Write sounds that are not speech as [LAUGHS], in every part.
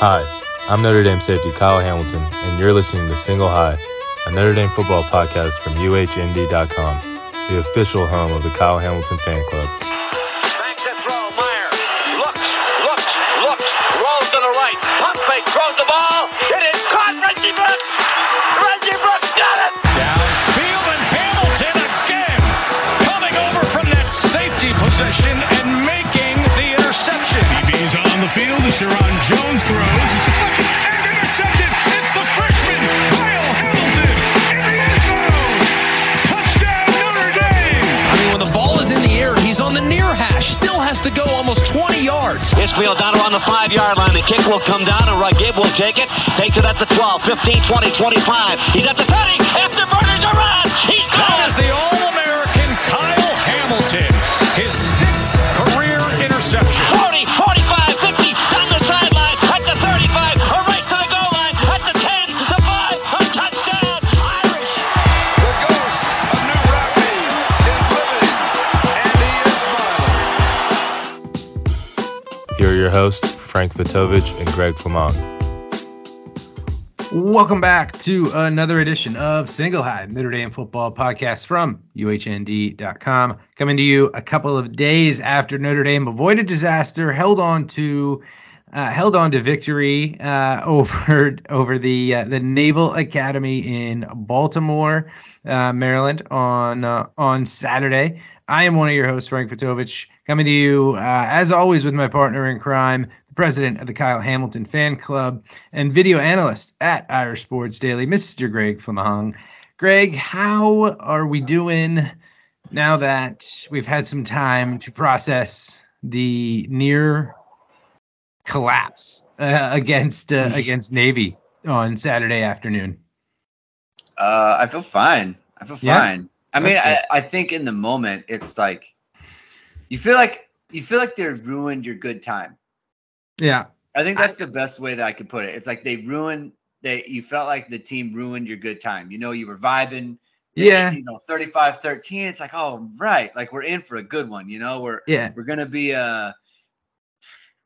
Hi, I'm Notre Dame safety Kyle Hamilton, and you're listening to Single High, a Notre Dame football podcast from UHND.com, the official home of the Kyle Hamilton Fan Club. 20 yards. Isfield down around the five yard line. The kick will come down and Gibb will take it. Takes it at the 12, 15, 20, 25. He's at the 30. After Burner's a run. He's Frank Vitovitch and Greg Flamont. Welcome back to another edition of Single High Notre Dame football podcast from UHND.com. Coming to you a couple of days after Notre Dame avoided disaster, held on to uh, held on to victory uh, [LAUGHS] over over the uh, the Naval Academy in Baltimore, uh, Maryland on uh, on Saturday. I am one of your hosts, Frank Vitovitch, coming to you uh, as always with my partner in crime, president of the Kyle Hamilton Fan Club and video analyst at Irish Sports Daily, Mr. Greg Flamahong. Greg, how are we doing now that we've had some time to process the near collapse uh, against uh, against Navy on Saturday afternoon? Uh, I feel fine. I feel Yeah? fine. I mean, I. I think in the moment it's like you feel like you feel like they ruined your good time. Yeah, I think that's the best way that I could put it. It's like they ruined they you felt like the team ruined your good time. You know, you were vibing. Yeah. You know, 35-13. It's like, oh right, like we're in for a good one, you know. We're yeah, we're gonna be uh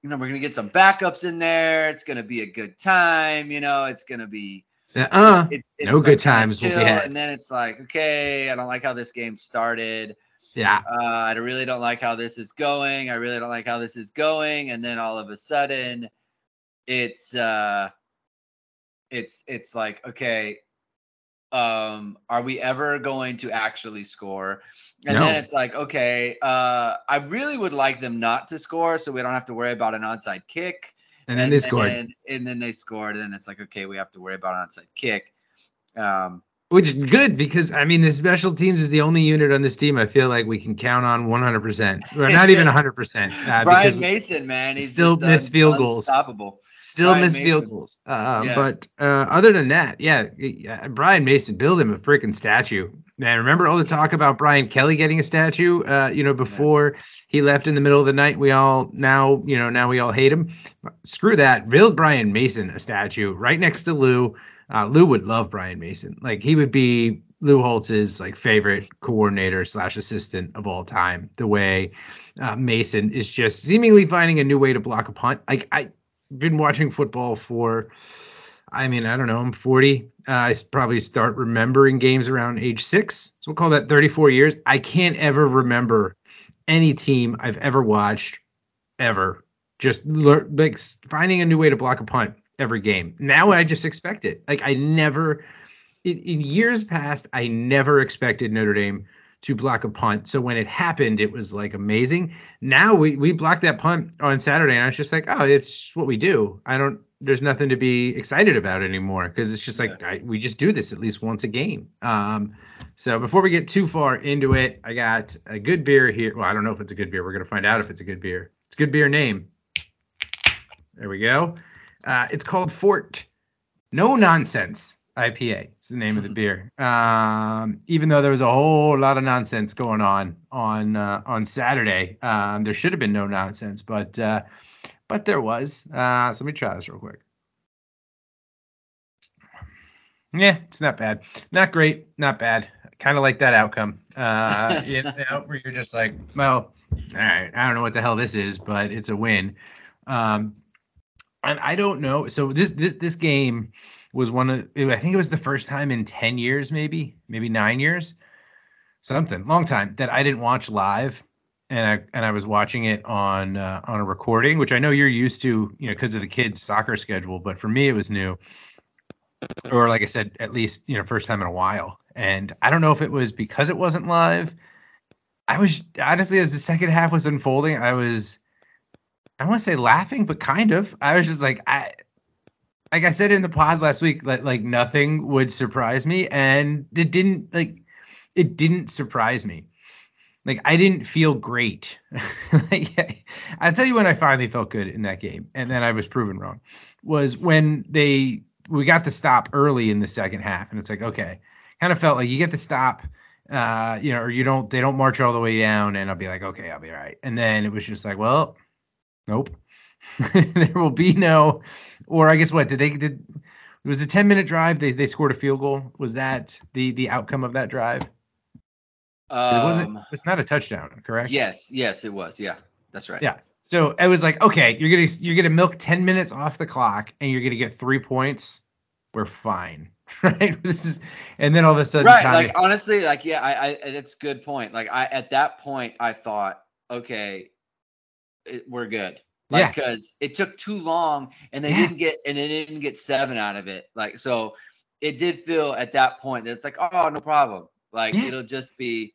you know, we're gonna get some backups in there. It's gonna be a good time, you know, it's gonna be uh, No good kinda times will be chill. And then it's like, okay, I don't like how this game started. Yeah, Uh, I really don't like how this is going. I really don't like how this is going. And then all of a sudden, it's uh, it's it's like, okay, um, are we ever going to actually score? And No. then it's like, okay, uh, I really would like them not to score, so we don't have to worry about an onside kick and then they scored, and, and then they scored, and it's like, okay, we have to worry about an onside kick. Um, which is good because I mean the special teams is the only unit on this team I feel like we can count on 100 percent, or not even [LAUGHS] 100 percent. Uh, Brian Mason, man, he's still missed field goals. Unstoppable. still Brian miss field goals. Uh, Yeah. But uh, other than that, yeah, yeah, Brian Mason, build him a freaking statue. Man, remember all the talk about Brian Kelly getting a statue? Uh, you know, before he left in the middle of the night, we all now, you know, now we all hate him. Screw that. Build Brian Mason a statue right next to Lou. Uh, Lou would love Brian Mason. Like he would be Lou Holtz's like favorite coordinator slash assistant of all time. The way uh, Mason is just seemingly finding a new way to block a punt. Like I've been watching football for I mean, I don't know, I'm 40. Uh, I probably start remembering games around age six. So we'll call that 34 years. I can't ever remember any team I've ever watched ever just like finding a new way to block a punt every game. Now I just expect it. Like I never, in, in years past, I never expected Notre Dame to block a punt. So when it happened, it was like amazing. Now we we blocked that punt on Saturday, and I was just like, oh, it's what we do. I don't. There's nothing to be excited about anymore because it's just like I, we just do this at least once a game. Um, so before we get too far into it, I got a good beer here. Well, I don't know if it's a good beer. We're gonna find out if it's a good beer. It's a good beer name. There we go. Uh, it's called Fort No Nonsense IPA. It's the name of the [LAUGHS] beer. Um, even though there was a whole lot of nonsense going on on uh, on Saturday, um, there should have been no nonsense, but uh, but there was. Uh, so let me try this real quick. Yeah, it's not bad. Not great, not bad. Kind of like that outcome. Uh, [LAUGHS] you know, where you're just like, well, all right, I don't know what the hell this is, but it's a win. Um, and I don't know. So this this this game was one of I think it was the first time in 10 years maybe, maybe 9 years. Something, long time that I didn't watch live and I and I was watching it on uh, on a recording, which I know you're used to, you know, because of the kids' soccer schedule, but for me it was new. Or like I said, at least, you know, first time in a while. And I don't know if it was because it wasn't live. I was honestly as the second half was unfolding, I was I want to say laughing, but kind of. I was just like, I, like I said in the pod last week, like like nothing would surprise me, and it didn't like, it didn't surprise me. Like I didn't feel great. [LAUGHS] like, I'll tell you when I finally felt good in that game, and then I was proven wrong. Was when they we got the stop early in the second half, and it's like okay, kind of felt like you get the stop uh, you know, or you don't, they don't march all the way down, and I'll be like, okay, I'll be all right. And then it was just like, well, Nope. [LAUGHS] there will be no, or I guess what did they did? It was a 10 minute drive. They they scored a field goal. Was that the the outcome of that drive? Um, it wasn't. It's not a touchdown, correct? Yes, yes, it was. Yeah, that's right. Yeah. So it was like, okay, you're gonna you're gonna milk 10 minutes off the clock, and you're gonna get three points. We're fine, [LAUGHS] right? This is, and then all of a sudden, right. Tommy, Like honestly, like yeah, I, I that's a good point. Like I at that point, I thought, okay, it, we're good. Like, Yeah. because it took too long, and they Yeah. didn't get and they didn't get seven out of it. Like so, it did feel at that point that it's like, oh, no problem. Like Yeah. it'll just be.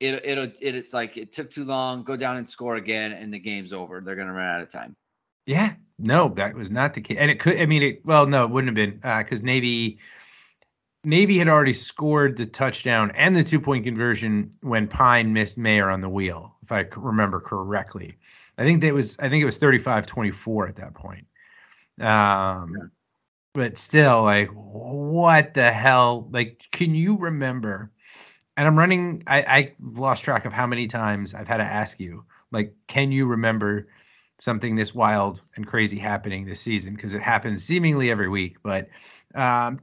It, it'll it, it's like it took too long go down and score again and the game's over they're gonna run out of time Yeah, no, that was not the case. And it could, I mean, it, well, no, it wouldn't have been uh, because Navy, Navy had already scored the touchdown and the two point conversion when Pyne missed Mayer on the wheel, if I remember correctly. I think that was, I think it was 35 24 at that point. Um, but still, like, what the hell? Like, can you remember? And I'm running, I, I lost track of how many times I've had to ask you, like, can you remember something this wild and crazy happening this season because it happens seemingly every week. But um,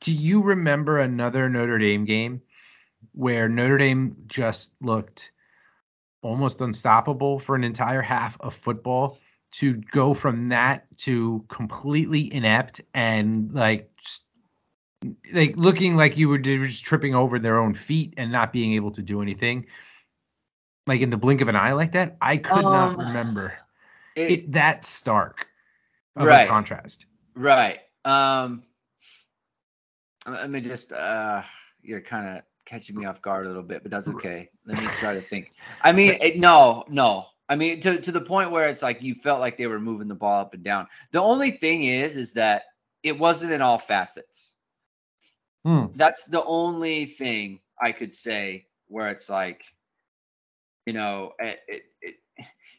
do you remember another Notre Dame game where Notre Dame just looked almost unstoppable for an entire half of football? To go from that to completely inept and like just, like looking like you were, were just tripping over their own feet and not being able to do anything, like in the blink of an eye like that, I could not Um, remember It- it that stark of Right. a contrast. Right. Um let me just uh you're kind of catching me off guard a little bit, but that's okay. Let me try to think. I mean, it, no, no. I mean to to the point where it's like you felt like they were moving the ball up and down. The only thing is is that it wasn't in all facets. Hmm. That's the only thing I could say where it's like you know, it, it, it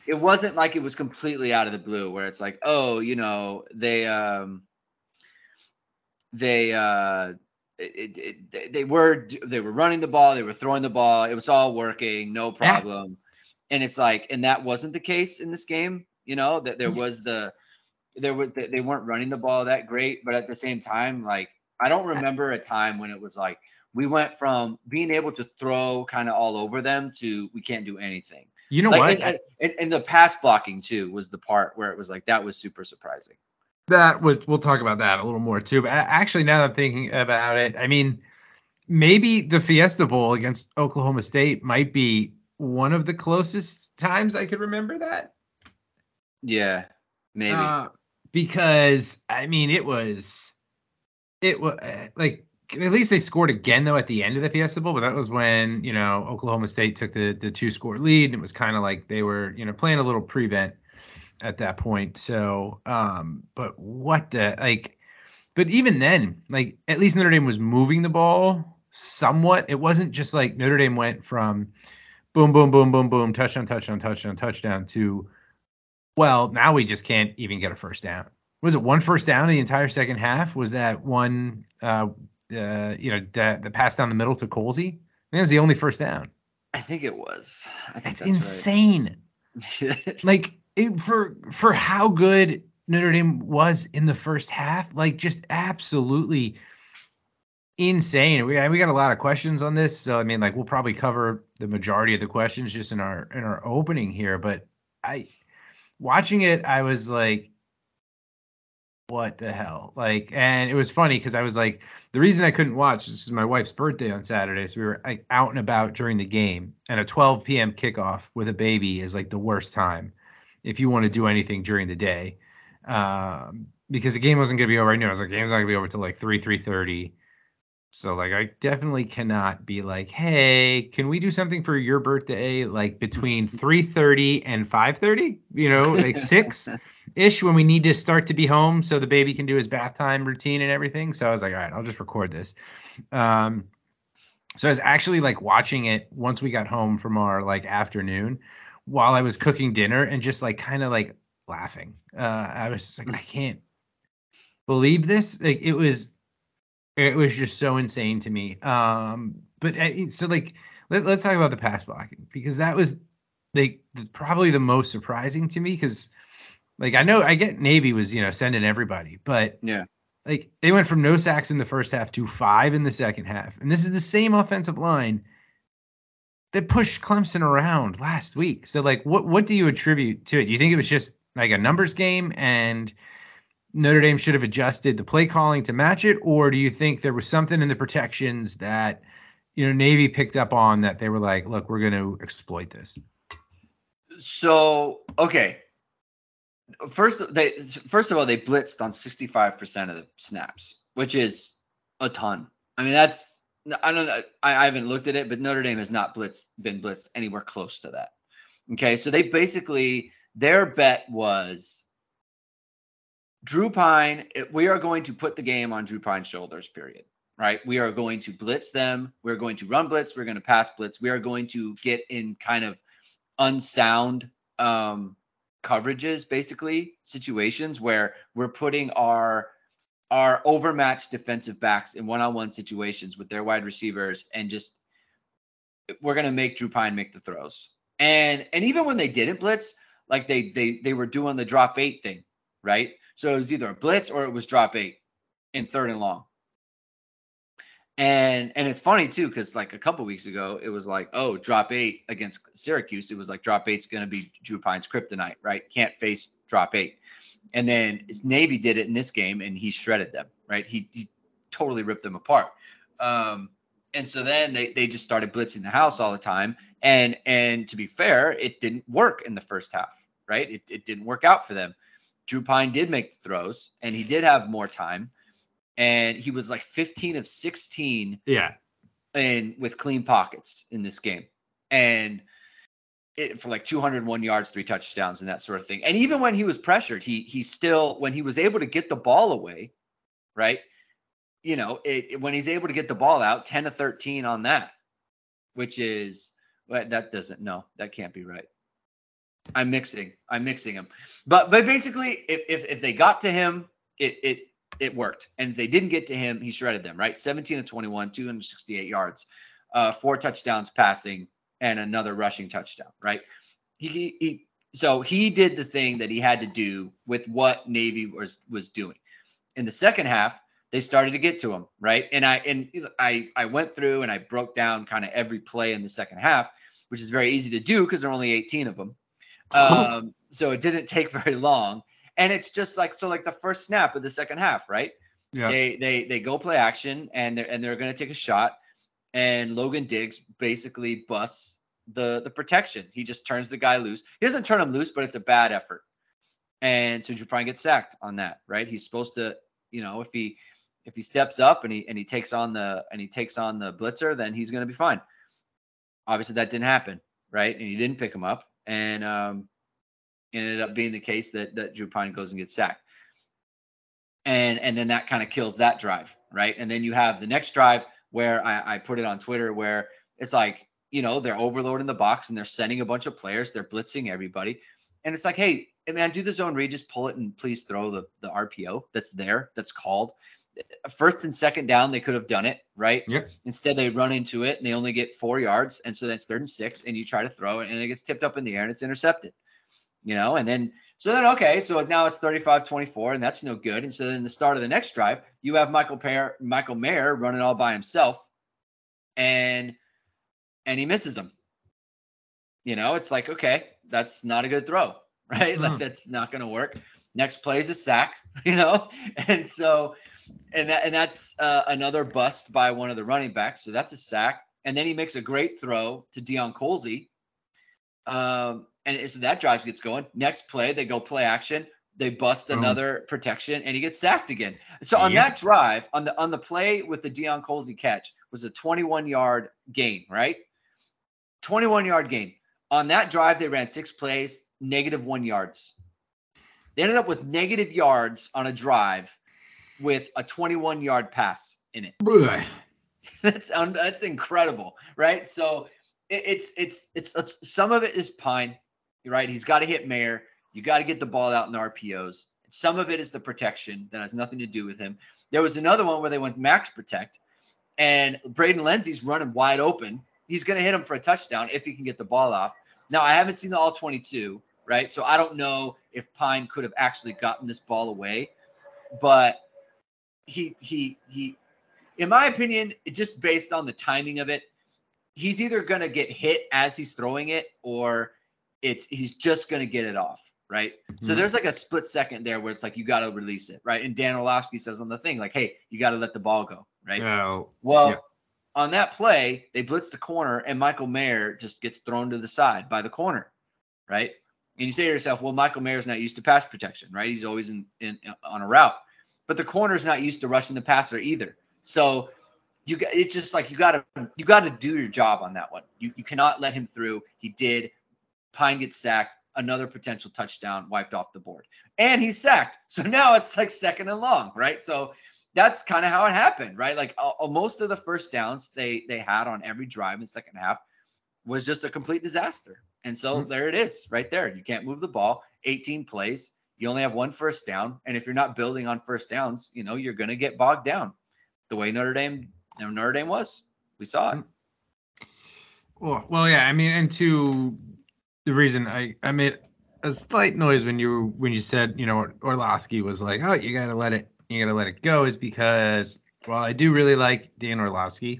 it wasn't like it was completely out of the blue where it's like, oh, you know, they um they uh it, it, they- they were they were running the ball, they were throwing the ball, it was all working, no Yeah. problem. And it's like, and that wasn't the case in this game, you know, that there was the there was they they weren't running the ball that great, but at the same time, like I don't remember a time when it was like we went from being able to throw kind of all over them to we can't do anything. You know like, what? And, and, and the pass blocking too was the part where it was like that was super surprising. That was we'll talk about that a little more too. But actually, now that I'm thinking about it, I mean, maybe the Fiesta Bowl against Oklahoma State might be one of the closest times I could remember that. Yeah, maybe. Uh, because I mean, it was, it was like at least they scored again though at the end of the Fiesta Bowl, but that was when you know Oklahoma State took the the two score lead, and it was kind of like they were you know playing a little prevent at that point. So, um, but what the like, but even then, like at least Notre Dame was moving the ball somewhat. It wasn't just like Notre Dame went from boom, boom, boom, boom, boom, touchdown, touchdown, touchdown, touchdown to well, now we just can't even get a first down. Was it one first down in the entire second half? Was that one, uh, uh, you know, the, the pass down the middle to Colzie? I think that was the only first down. I think it was. I think That's, that's, insane. right. [LAUGHS] Like it, for for how good Notre Dame was in the first half, like just absolutely insane. We we got a lot of questions on this, so I mean, like we'll probably cover the majority of the questions just in our in our opening here. But I watching it, I was like, what the hell? Like, and it was funny because I was like, the reason I couldn't watch this is my wife's birthday on Saturday, so we were like out and about during the game, and a 12 p.m. kickoff with a baby is like the worst time if you want to do anything during the day, um, because the game wasn't gonna be over. I knew I was like, game's not gonna be over till like three, three thirty. So like I definitely cannot be like, hey, can we do something for your birthday like between [LAUGHS] 3:30 and 5:30? You know, like 6 ish when we need to start to be home so the baby can do his bath time routine and everything. So I was like, all right, I'll just record this. Um so I was actually like watching it once we got home from our like afternoon while I was cooking dinner and just like kind of like laughing. Uh I was just like I can't believe this. Like it was it was just so insane to me. Um, but uh, so like let, us talk about the pass blocking because that was like the, probably the most surprising to me because like I know I get Navy was you know sending everybody, but Yeah. like they went from no sacks in the first half to five in the second half, and this is the same offensive line that pushed Clemson around last week. So like, what what do you attribute to it? Do you think it was just like a numbers game and Notre Dame should have adjusted the play calling to match it, or do you think there was something in the protections that you know Navy picked up on that they were like, look, we're going to exploit this? So okay. First, they first of all they blitzed on 65% of the snaps, which is a ton. I mean, that's I don't know. I, I haven't looked at it, but Notre Dame has not blitzed been blitzed anywhere close to that. Okay, so they basically their bet was Drew Pyne. We are going to put the game on Drew Pyne's shoulders. Period. Right. We are going to blitz them. We're going to run blitz. We're going to pass blitz. We are going to get in kind of unsound um, coverages, basically situations where we're putting our our overmatched defensive backs in one-on-one situations with their wide receivers, and just we're gonna make Drew Pyne make the throws. And and even when they didn't blitz, like they they they were doing the drop eight thing, right? So it was either a blitz or it was drop eight in third and long. And and it's funny too, because like a couple weeks ago, it was like, oh, drop eight against Syracuse. It was like drop eight's gonna be Drew Pyne's kryptonite, right? Can't face drop eight. And then Navy did it in this game, and he shredded them, right? He, he totally ripped them apart. Um, and so then they, they just started blitzing the house all the time. And and to be fair, it didn't work in the first half, right? It, it didn't work out for them. Drew Pyne did make throws, and he did have more time. And he was like 15 of 16 Yeah. and with clean pockets in this game. And it, for like 201 yards, three touchdowns, and that sort of thing. And even when he was pressured, he he still when he was able to get the ball away, right? You know, it, when he's able to get the ball out, 10 to 13 on that, which is well, that doesn't no, that can't be right. I'm mixing, I'm mixing them, but but basically, if if, if they got to him, it it it worked, and if they didn't get to him, he shredded them. Right, 17 to 21, 268 yards, uh, four touchdowns passing, and another rushing touchdown, right? He, he, he so he did the thing that he had to do with what Navy was was doing. In the second half, they started to get to him, right? And I and I I went through and I broke down kind of every play in the second half, which is very easy to do because there are only 18 of them. [LAUGHS] Um, so it didn't take very long. And it's just like so like the first snap of the second half, right? Yeah. They they they go play action and they're and they're gonna take a shot and Logan Diggs basically busts the the protection. He just turns the guy loose. He doesn't turn him loose, but it's a bad effort. And so Pyne gets sacked on that, right? He's supposed to, you know, if he if he steps up and he and he takes on the and he takes on the blitzer, then he's going to be fine. Obviously, that didn't happen, right? And he didn't pick him up, and um, ended up being the case that that Drew Pyne goes and gets sacked. And and then that kind of kills that drive, right? And then you have the next drive where I, I put it on Twitter where it's like, you know, they're overloading the box and they're sending a bunch of players, they're blitzing everybody. And it's like, hey, man, do the zone read, just pull it and please throw the, the RPO that's there, that's called. First and second down, they could have done it, right? Yep. Instead, they run into it and they only get four yards. And so that's third and six, and you try to throw it and it gets tipped up in the air and it's intercepted. You know, and then so then okay, so now it's 35-24, and that's no good. And so then the start of the next drive, you have Michael Pair, Michael Mayer running all by himself, and and he misses him. You know, it's like, okay, that's not a good throw, [LAUGHS] right? Like Mhm. that's not gonna work. Next play is a sack, [LAUGHS] you know, and so, and that and that's uh, another bust by one of the running backs. So that's a sack, and then he makes a great throw to Deion Colzie, um, and so that drive gets going. Next play, they go play action. They bust Boom. another protection, and he gets sacked again. So on Yep. that drive, on the on the play with the Deion Colzie catch, was a 21 yard gain, right? 21 yard gain. On that drive, they ran six plays, negative one yards. They ended up with negative yards on a drive with a 21 yard pass in it. Boy. [LAUGHS] that's un- that's incredible, right? So it, it's, it's it's it's some of it is Pyne, right? He's got to hit Mayer. You got to get the ball out in the RPOs. Some of it is the protection that has nothing to do with him. There was another one where they went max protect, and Braden Lenzy's running wide open. He's going to hit him for a touchdown if he can get the ball off. Now I haven't seen the all 22, right? So I don't know if Pyne could have actually gotten this ball away, but he he he in my opinion, just based on the timing of it, he's either going to get hit as he's throwing it or it's he's just going to get it off, right? So Mhm. there's like a split second there where it's like you got to release it, right? And Dan Orlovsky says on the thing like, "Hey, you got to let the ball go," right? Oh, Well, yeah. on that play, they blitz the corner and Michael Mayer just gets thrown to the side by the corner, right? And you say to yourself, well, Michael Mayer's not used to pass protection, right? He's always in, in on a route, but the corner's not used to rushing the passer either. So you it's just like you got to you got to do your job on that one. You you cannot let him through. He did. Pyne gets sacked. Another potential touchdown wiped off the board, and he's sacked. [LAUGHS] So now it's like second and long, right? So that's kind of how it happened, right? Like uh, most of the first downs they they had on every drive in the second half was just a complete disaster. And so Mhm. there it is, right there. You can't move the ball. 18 plays. You only have one first down, and if you're not building on first downs, you know you're going to get bogged down. The way Notre Dame Notre Dame was, we saw it. Well, well, yeah. I mean, and to the reason I I made a slight noise when you when you said you know Orlovsky was like, oh, you gotta let it you gotta let it go is because well, I do really like Dan Orlovsky.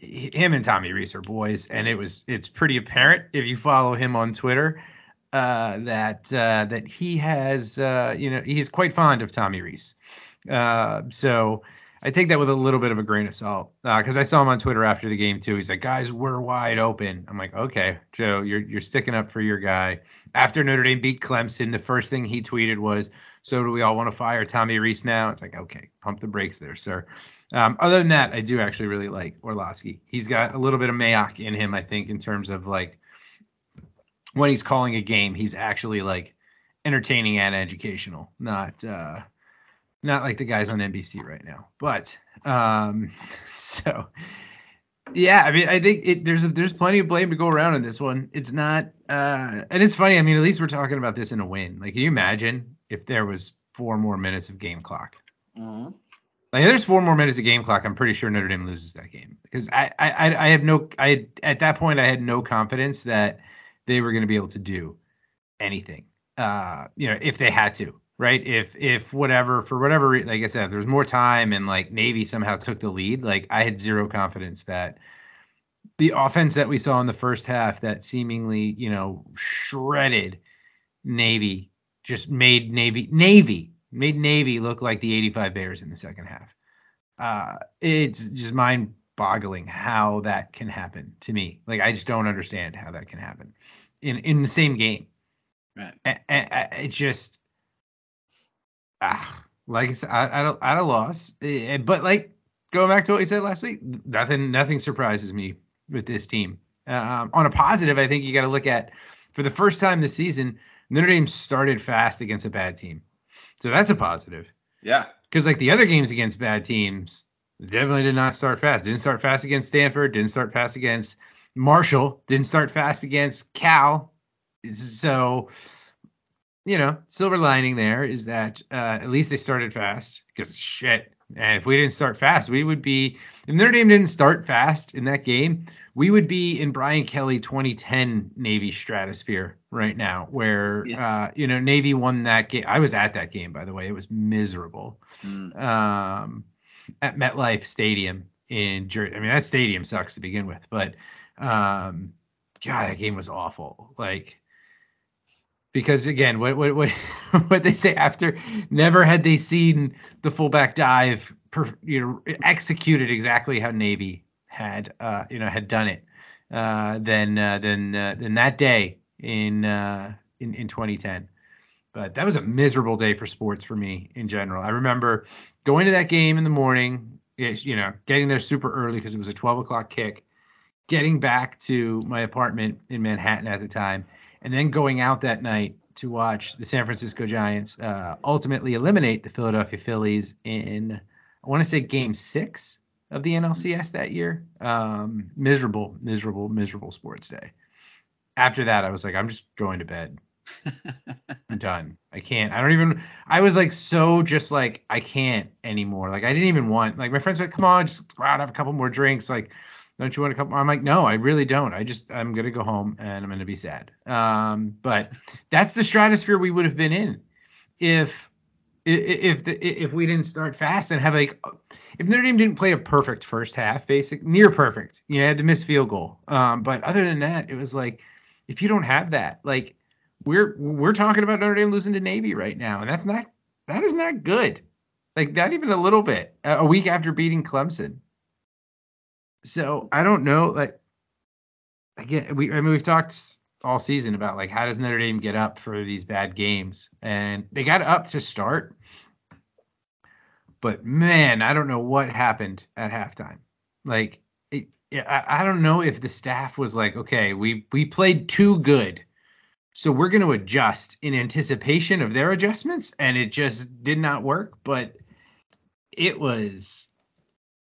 H- Him and Tommy Rees are boys, and it was it's pretty apparent if you follow him on Twitter uh, that uh, that he has uh, you know he's quite fond of Tommy Rees. Uh, so I take that with a little bit of a grain of salt because I saw him on Twitter after the game too. He's like, "Guys, we're wide open." I'm like, "Okay, Joe, you're you're sticking up for your guy." After Notre Dame beat Clemson, the first thing he tweeted was, "So do we all want to fire Tommy Rees now?" It's like, okay, pump the brakes there, sir. Um, other than that, I do actually really like Orlovsky. He's got a little bit of Mayock in him, I think, in terms of like when he's calling a game, he's actually like entertaining and educational, not uh not like the guys on NBC right now. But um [LAUGHS] so yeah, I mean I think it there's a, there's plenty of blame to go around in this one. It's not uh and it's funny, I mean at least we're talking about this in a win. Like can you imagine if there was four more minutes of game clock? Mhm. Like if there's four more minutes of game clock, I'm pretty sure Notre Dame loses that game because I I I I have no I at that point I had no confidence that they were going to be able to do anything. Uh, you know, if they had to, right? If if whatever for whatever re- like I said, if there was more time and like Navy somehow took the lead, like I had zero confidence that the offense that we saw in the first half that seemingly you know shredded Navy just made Navy Navy made Navy look like the 85 Bears in the second half. Uh, it's just mind boggling how that can happen to me. Like I just don't understand how that can happen in in the same game. Right. A- It's just ah, like I said, I, I don't at a loss. But like going back to what we said last week, nothing nothing surprises me with this team. Um, on a positive, I think you got to look at for the first time this season, Notre Dame started fast against a bad team, so that's a positive. Yeah. Because like the other games against bad teams, definitely did not start fast. Didn't start fast against Stanford. Didn't start fast against Marshall. Didn't start fast against Cal. So, you know, silver lining there is that uh, at least they started fast. Because shit, and if we didn't start fast, we would be. If Notre Dame didn't start fast in that game, we would be in Brian Kelly 2010 Navy stratosphere right now, where uh, you know Navy won that game. I was at that game, by the way. It was miserable Mm. um, at MetLife Stadium in Jersey. I mean, that stadium sucks to begin with, but um, God, that game was awful. Like, because again, what what what [LAUGHS] what they say after never had they seen the fullback dive, per, you know, executed exactly how Navy had uh, you know had done it. Uh, than uh, than uh, than that day in uh, in in 2010. But that was a miserable day for sports for me in general. I remember going to that game in the morning, you know, getting there super early because it was a 12 o'clock kick, getting back to my apartment in Manhattan at the time, and then going out that night to watch the San Francisco Giants uh, ultimately eliminate the Philadelphia Phillies in, I want to say, game six of the NLCS that year. Um, miserable, miserable, miserable sports day. After that, I was like, I'm just going to bed. [LAUGHS] I'm done. I can't. I don't even. I was like so just like I can't anymore. Like I didn't even want. Like my friends were like, come on, just go out have a couple more drinks. Like, don't you want a couple? I'm like, no, I really don't. I just I'm gonna go home and I'm gonna be sad. Um, but [LAUGHS] that's the stratosphere we would have been in if if the, if we didn't start fast and have like if Notre Dame didn't play a perfect first half, basic near perfect. You know, had to miss field goal. Um, but other than that, it was like if you don't have that, like we're we're talking about Notre Dame losing to Navy right now, and that's not that is not good. Like not even a little bit. A week after beating Clemson. So I don't know. Like again, we I mean we've talked all season about like how does Notre Dame get up for these bad games, and they got up to start. But man, I don't know what happened at halftime. Like it, I, I don't know if the staff was like, okay, we we played too good so we're going to adjust in anticipation of their adjustments and it just did not work but it was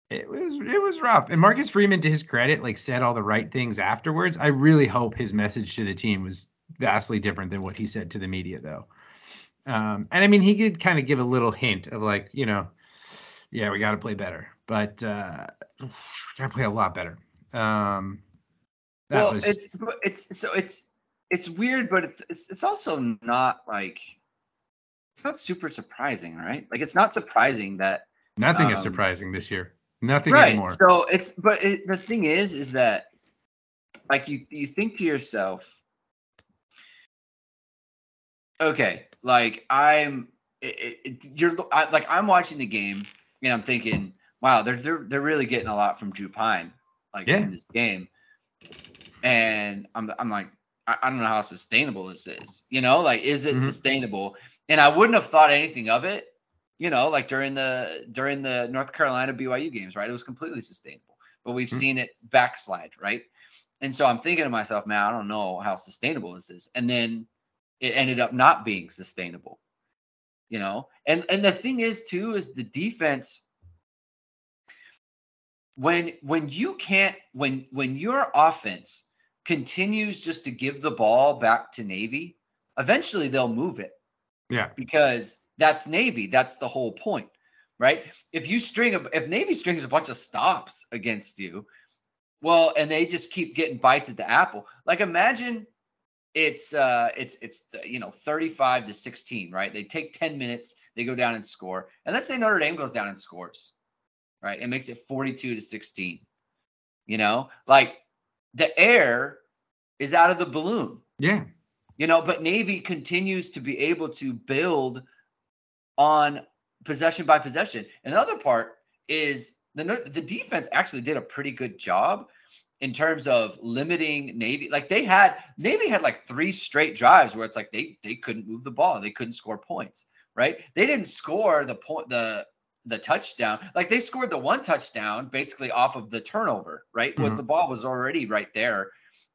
it was it was rough. And marcus freeman to his credit like said all the right things afterwards. I really hope his message to the team was vastly different than what he said to the media though. Um, and i mean he did kind of give a little hint of like you know yeah we got to play better. But uh we got to play a lot better. Um that well, was it's it's so it's it's weird, but it's, it's it's also not like it's not super surprising, right? Like it's not surprising that nothing is um, surprising this year nothing right. anymore So it's but it, the thing is, is that like you you think to yourself, okay, like I'm it, it, you're I, like I'm watching the game and I'm thinking, wow, they're they're they're really getting a lot from Drew Pyne, like Yeah. in this game, and I'm I'm like. I I don't know how sustainable this is. You know, like is it Mhm. sustainable? And I wouldn't have thought anything of it you know, like during the during the North Carolina BYU games, right? It was completely sustainable, but we've Mhm. seen it backslide, right? And so I'm thinking to myself, man, I don't know how sustainable this is. And then it ended up not being sustainable, you know. And and the thing is too is the defense when when you can't when when your offense continues just to give the ball back to Navy, eventually they'll move it yeah because that's Navy. That's the whole point, right? If you string a, if Navy strings a bunch of stops against you, well, and they just keep getting bites at the apple. Like imagine it's uh it's it's you know 35 to 16, right? They take 10 minutes, they go down and score. And let's say Notre Dame goes down and scores, right? It makes it 42 to 16. You know, like the air is out of the balloon yeah you know but navy continues to be able to build on possession by possession another part is the the defense actually did a pretty good job in terms of limiting navy like they had navy had like three straight drives where it's like they they couldn't move the ball they couldn't score points right they didn't score the point the the touchdown like they scored the one touchdown basically off of the turnover right with Mhm. the ball was already right there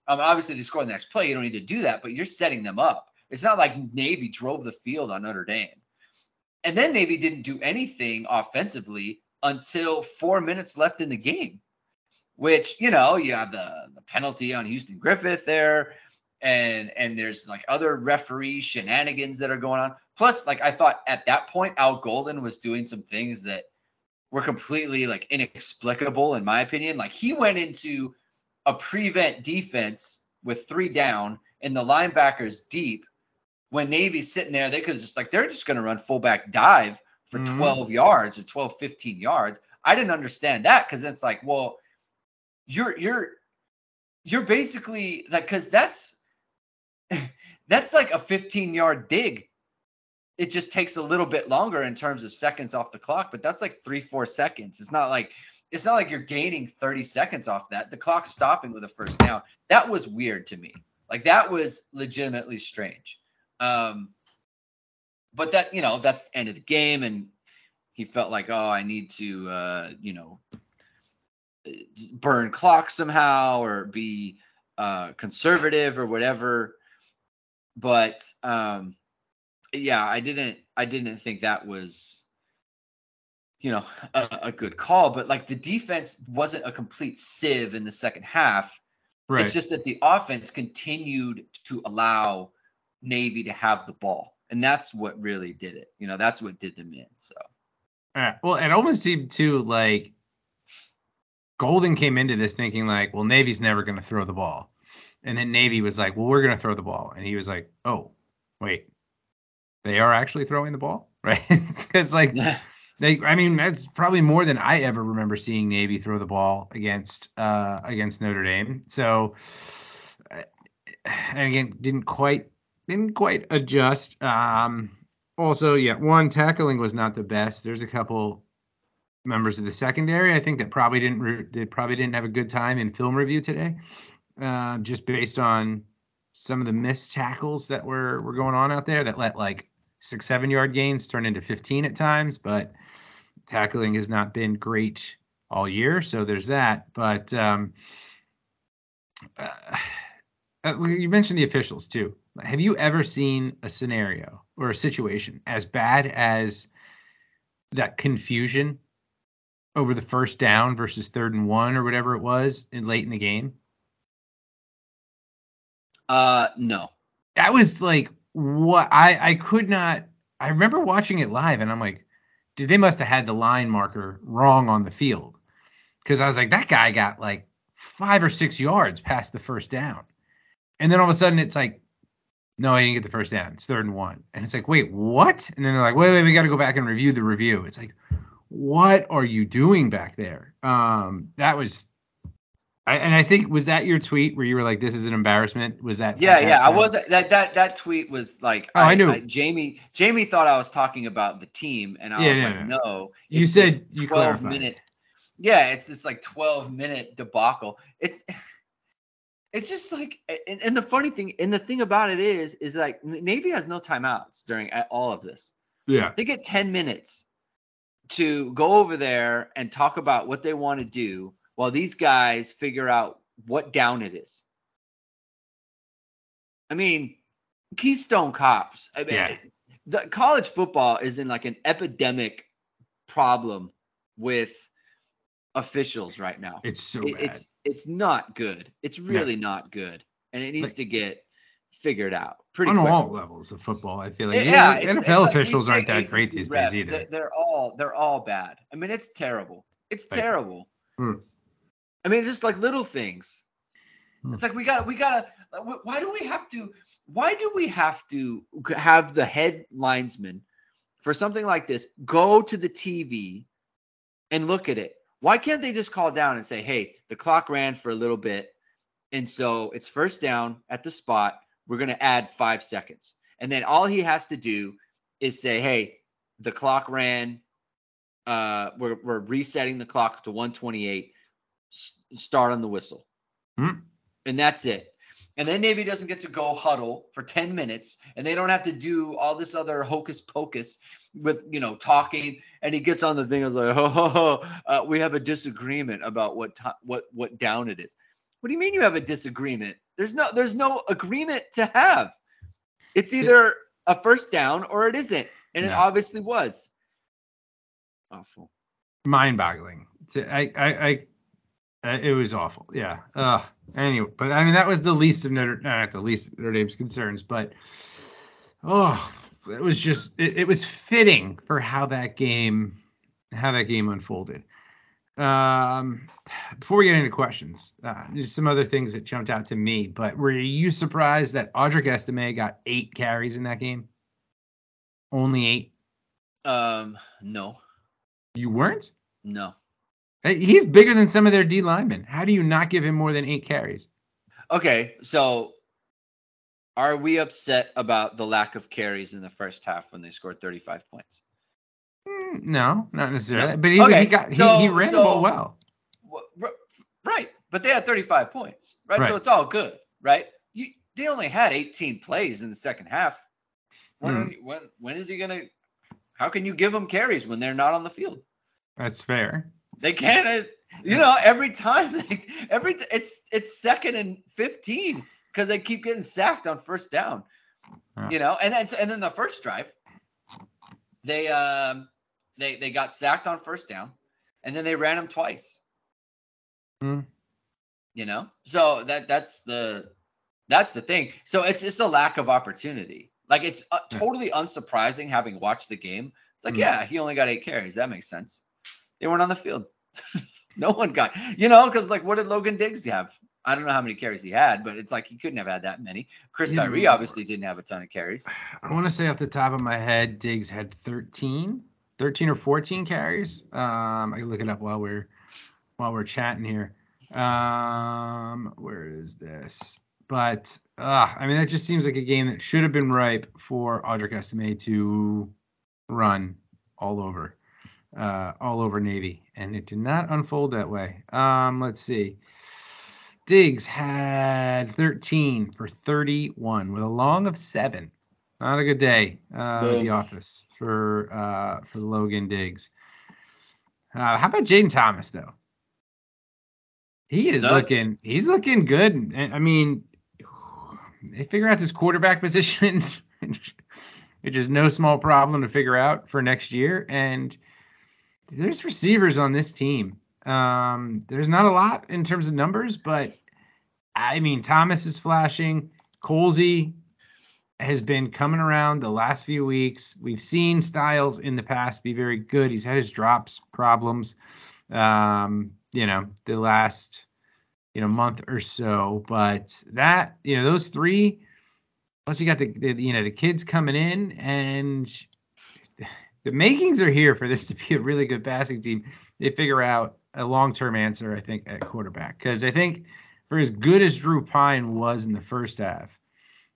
um, obviously they score the next play. You don't need to do that, but you're setting them up. It's not like Navy drove the field on Notre Dame. And then Navy didn't do anything offensively until four minutes left in the game, which, you know, you have the, the penalty on Houston Griffith there. And and there's like other referee shenanigans that are going on. Plus, like I thought at that point, Al Golden was doing some things that were completely like inexplicable in my opinion. Like he went into a prevent defense with three down and the linebackers deep when Navy's sitting there, they could just like they're just going to run fullback dive for Mhm. 12 yards or 12, 15 yards. I didn't understand that because it's like, well, you're you're you're basically like because that's [LAUGHS] That's like a 15 yard dig. It just takes a little bit longer in terms of seconds off the clock, but that's like three, four seconds. It's not like it's not like you're gaining 30 seconds off that. The clock's stopping with a first down. That was weird to me. Like that was legitimately strange. Um, but that you know that's the end of the game, and he felt like, oh, I need to, uh, you know, burn clock somehow or be uh, conservative or whatever. But um, yeah, I didn't, I didn't think that was, you know, a, a good call. But like the defense wasn't a complete sieve in the second half. Right. It's just that the offense continued to allow Navy to have the ball. And that's what really did it. You know, that's what did them in. So well, it almost seemed too like Golden came into this thinking like, well, Navy's never going to throw the ball, and then Navy was like, well, we're going to throw the ball, and he was like, oh, wait, they are actually throwing the ball, [LAUGHS] right? Because like [LAUGHS] they, I mean, that's probably more than I ever remember seeing Navy throw the ball against uh against Notre Dame. So, uh, and again, didn't quite didn't quite adjust. Um, also, yeah, one tackling was not the best. There's a couple members of the secondary I think that probably didn't re- they probably didn't have a good time in film review today, uh, just based on some of the missed tackles that were were going on out there that let like six seven yard gains turn into 15 at times. But tackling has not been great all year, so there's that. But um, uh, [SIGHS] uh, you mentioned the officials too. Have you ever seen a scenario or a situation as bad as that confusion over the first down versus third and one or whatever it was in late in the game? uh no. That was like what I I could not. I remember watching it live and I'm like, dude, they must have had the line marker wrong on the field because I was like, that guy got like five or six yards past the first down, and then all of a sudden it's like, no, he didn't get the first down. It's third and one, and it's like, wait, what? And then they're like, wait, wait, we got to go back and review the review. It's like, what are you doing back there? Um, that was. I, and I think was that your tweet where you were like, "This is an embarrassment." Was that? Yeah, that- yeah. I was that that that tweet was like Oh, I knew. Jamie Jamie thought I was talking about the team and I Yeah, was like, no. no. You said you 12 clarified. minute Yeah, it's this like 12 minute debacle. It's it's just like and, and the funny thing and the thing about it is is like Navy has no timeouts during all of this. Yeah. They get 10 minutes to go over there and talk about what they want to do while these guys figure out what down it is. I mean, Keystone Cops. I mean, Yeah. the college football is in like an epidemic problem with officials right now. It's so It- bad. it's it's not good. It's really not good, and it needs Like- to get figured out pretty on quick. all levels of football. I feel like Yeah, NFL it's- it's like officials aren't that ACC great these days either. They're, they're all they're all bad. I mean, it's terrible. It's terrible. Hmm. I mean, just like little things. Hmm. It's like we got we gotta. Why do we have to? Why do we have to have the head linesman for something like this go to the TV and look at it? Why can't they just call down and say, "Hey, the clock ran for a little bit, and so it's first down at the spot. We're gonna add five seconds." And then all he has to do is say, "Hey, the clock ran. Uh, we're we're resetting the clock to 128. S- start on the whistle." Hmm. And that's it. And then Navy doesn't get to go huddle for 10 minutes, and they don't have to do all this other hocus pocus with you know talking. And he gets on the thing. I was like, oh! Uh, we have a disagreement about what what what down it is." What do you mean you have a disagreement? There's no there's no agreement to have. It's either a first down or it isn't, and it obviously was. Awful. Mind-boggling. I, I, I, uh, it was awful. Yeah. Uh, anyway, but I mean that was the least of Notre, not the least of Notre Dame's concerns, but oh, it was just it, it was fitting for how that game, how that game unfolded. Um, before we get into questions, uh, just some other things that jumped out to me. But were you surprised that Audric Estime got eight carries in that game? Only eight. Um, no, You weren't. no. He's bigger than some of their D linemen. How do you not give him more than eight carries? Okay, so Are we upset about the lack of carries in the first half when they scored 35 points? Mm, No, not necessarily. No. But he, Okay, he got he, so- he ran the ball well. Right, but they had 35 points, right? Right. So it's all good, right? You they only had 18 plays in the second half. When you- when when is he gonna? How can you give them carries when they're not on the field? That's fair. They can't. uh, You know, every time, [LAUGHS] they, every it's it's second and 15 because they keep getting sacked on first down. You know, and then and then the first drive, they um they they got sacked on first down, and then they ran them twice. Hmm. You know, so that that's the that's the thing. So it's it's a lack of opportunity. Like it's uh, totally unsurprising having watched the game. It's like, Hmm. yeah, he only got eight carries. That makes sense. They weren't on the field. [LAUGHS] no one got, you know, because like, what did Logan Diggs have? I don't know how many carries he had, but it's like he couldn't have had that many. Chris Tyree obviously didn't have a ton of carries. I want to say off the top of my head, Diggs had 13, 13 or 14 carries. Um, I can look it up while we're while we're chatting here. Um, where is this? But uh, I mean, that just seems like a game that should have been ripe for Audric Estime to run all over, uh, all over Navy, and it did not unfold that way. Um, let's see. Diggs had 13 for 31 with a long of seven. Not a good day uh, the office for uh, for Logan Diggs. Uh, how about Jayden Thomas though? He is Stud. looking he's looking good. I mean, they figure out this quarterback [LAUGHS] position, which is no small problem to figure out for next year. And there's receivers on this team. Um, there's not a lot in terms of numbers, but I mean, Thomas is flashing. Colzie has been coming around the last few weeks. We've seen Styles in the past be very good. He's had his drops problems, um, you know, the last, you know, month or so. But that, you know, those three, plus you got the, the you know, the kids coming in and the makings are here for this to be a really good passing team. They figure out a long-term answer, I think, at quarterback. Because I think for as good as Drew Pyne was in the first half,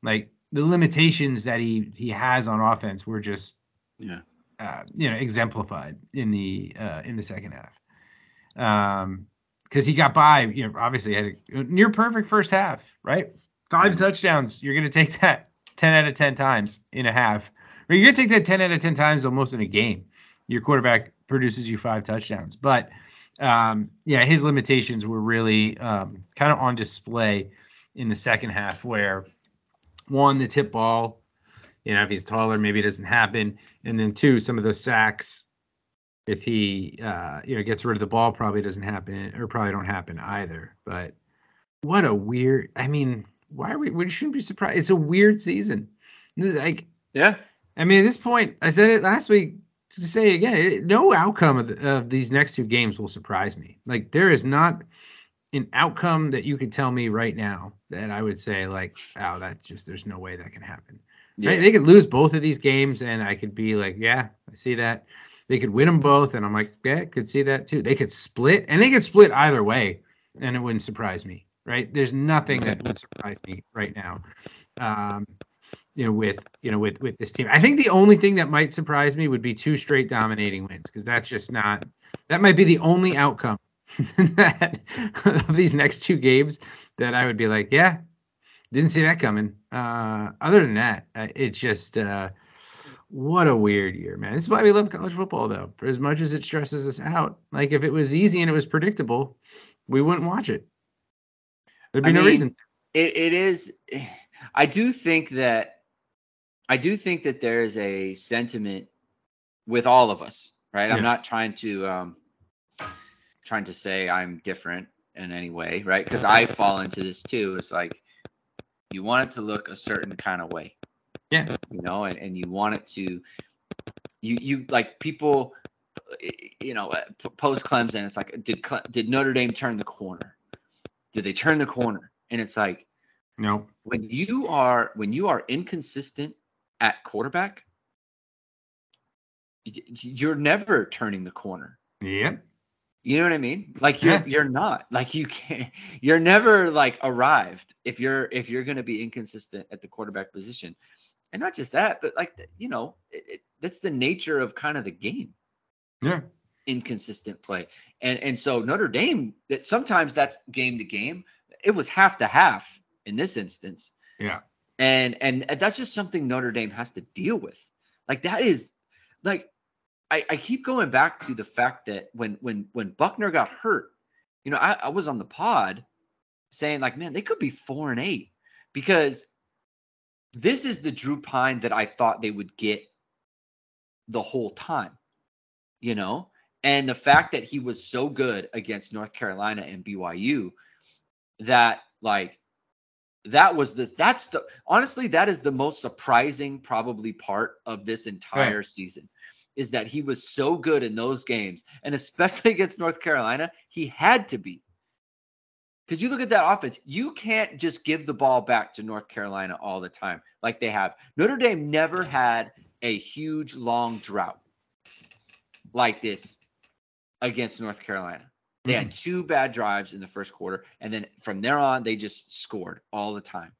like the limitations that he he has on offense were just Yeah. uh, you know exemplified in the uh, in the second half. Um, because he got by, you know, obviously had a near perfect first half, right? Five touchdowns. You're gonna take that ten out of ten times in a half, you're gonna take that ten out of ten times almost in a game. Your quarterback produces you five touchdowns, but um, yeah, his limitations were really um, kind of on display in the second half, where one, the tip ball, you know, if he's taller, maybe it doesn't happen, and then two, some of those sacks, if he, uh, you know, gets rid of the ball, probably doesn't happen, or probably don't happen either. But what a weird. I mean, why are we? We shouldn't be surprised. It's a weird season. Like Yeah. I mean, at this point, I said it last week to say again. It, no outcome of, the, of these next two games will surprise me. Like there is not an outcome that you could tell me right now that I would say like, oh, that just there's no way that can happen. Right? They could lose both of these games, and I could be like, yeah, I see that. They could win them both, and I'm like, yeah, could see that too. They could split, and they could split either way, and it wouldn't surprise me. Right? There's nothing that would surprise me right now. Um, you know, with you know, with with this team. I think the only thing that might surprise me would be two straight dominating wins because that's just not. That might be the only outcome [LAUGHS] that of these next two games that I would be like, yeah, didn't see that coming. Uh, other than that, uh, it just uh, what a weird year, man. This is why we love college football, though. For as much as it stresses us out, like if it was easy and it was predictable, we wouldn't watch it. There'd be I no mean, reason. It, it is. [SIGHS] I do think that. I do think that there is a sentiment with all of us, right? Yeah. I'm not trying to um, trying to say I'm different in any way, right? Because I fall into this too. It's like you want it to look a certain kind of way, Yeah. you know, and, and you want it to. You you like people, you know, post Clemson. It's like did did Notre Dame turn the corner? Did they turn the corner? And it's like No. when you are when you are inconsistent at quarterback you're never turning the corner Yeah. You know what I mean? Like you're Yeah. you're not like you can't you're never like arrived if you're if you're going to be inconsistent at the quarterback position, and not just that, but like you know it, it, that's the nature of kind of the game. Yeah. inconsistent play. And and so Notre Dame that sometimes that's game to game. It was half to half in this instance. Yeah. And and that's just something Notre Dame has to deal with. Like that is like I, I keep going back to the fact that when when when Buckner got hurt, you know, I, I was on the pod saying like, man, they could be four and eight because this is the Drew Pyne that I thought they would get the whole time, you know? And the fact that he was so good against North Carolina and BYU that like that was this that's the honestly that is the most surprising probably part of this entire season is that he was so good in those games and especially [LAUGHS] against North Carolina he had to be. Because you look at that offense you can't just give the ball back to North Carolina all the time like they have. Notre Dame never had a huge long drought like this against North Carolina they had mm-hmm. two bad drives in the first quarter, and then from there on, they just scored all the time.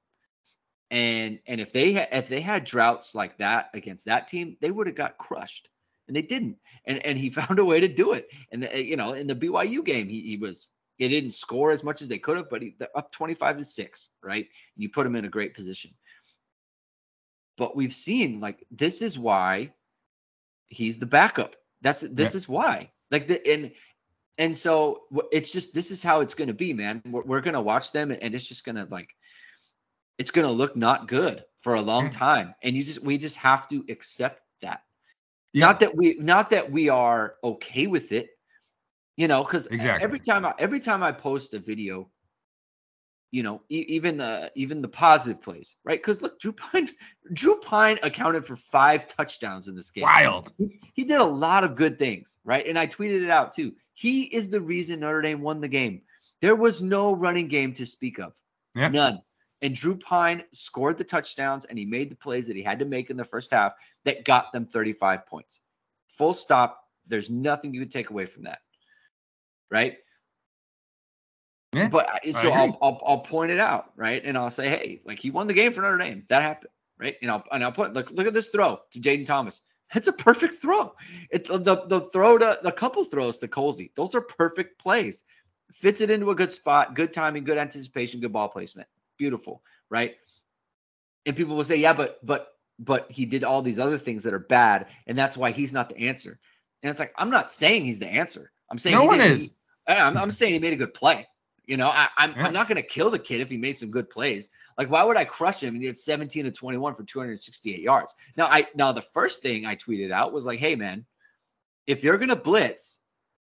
And and if they had if they had droughts like that against that team, they would have got crushed, and they didn't. And and he [LAUGHS] found a way to do it. And the, you know, in the BYU game, he, he was they didn't score as much as they could have, but he up twenty five to six, right? You put him in a great position. But we've seen like this is why he's the backup. That's this Yeah. is why. Like the and and so it's just this is how it's going to be, man. We're, we're going to watch them, and it's just going to like it's going to look not good for a long mm. time, and you just we just have to accept that. Yeah. Not that we not that we are okay with it, you know, because Exactly. every time I every time I post a video, you know, e- even the even the positive plays, right? Because look, Drew Pyne [LAUGHS] Drew Pyne accounted for five touchdowns in this game Wild. he did a lot of good things, right? And I tweeted it out too. He is the reason Notre Dame won the game. There was no running game to speak of, Yeah. none. And Drew Pyne scored the touchdowns and he made the plays that he had to make in the first half that got them 35 points. Full stop. There's nothing you can take away from that, right? Yeah, But so. I'll, I'll I'll point it out, right? And I'll say, hey, like he won the game for Notre Dame. That happened, right? And I'll and I'll put look look at this throw to Jayden Thomas. That's a perfect throw. It's the the throw to the couple throws to Colzie. Those are perfect plays. Fits it into a good spot, good timing, good anticipation, good ball placement. Beautiful, right? And people will say, yeah, but but but he did all these other things that are bad, and that's why he's not the answer. And it's like I'm not saying he's the answer. I'm saying No one is. I- I'm, I'm saying he made a good play. You know, I, I'm, Yeah. I'm not going to kill the kid if he made some good plays. Like, why would I crush him? He had 17 to 21 for 268 yards. Now, I now the first thing I tweeted out was like, "Hey, man, if you're going to blitz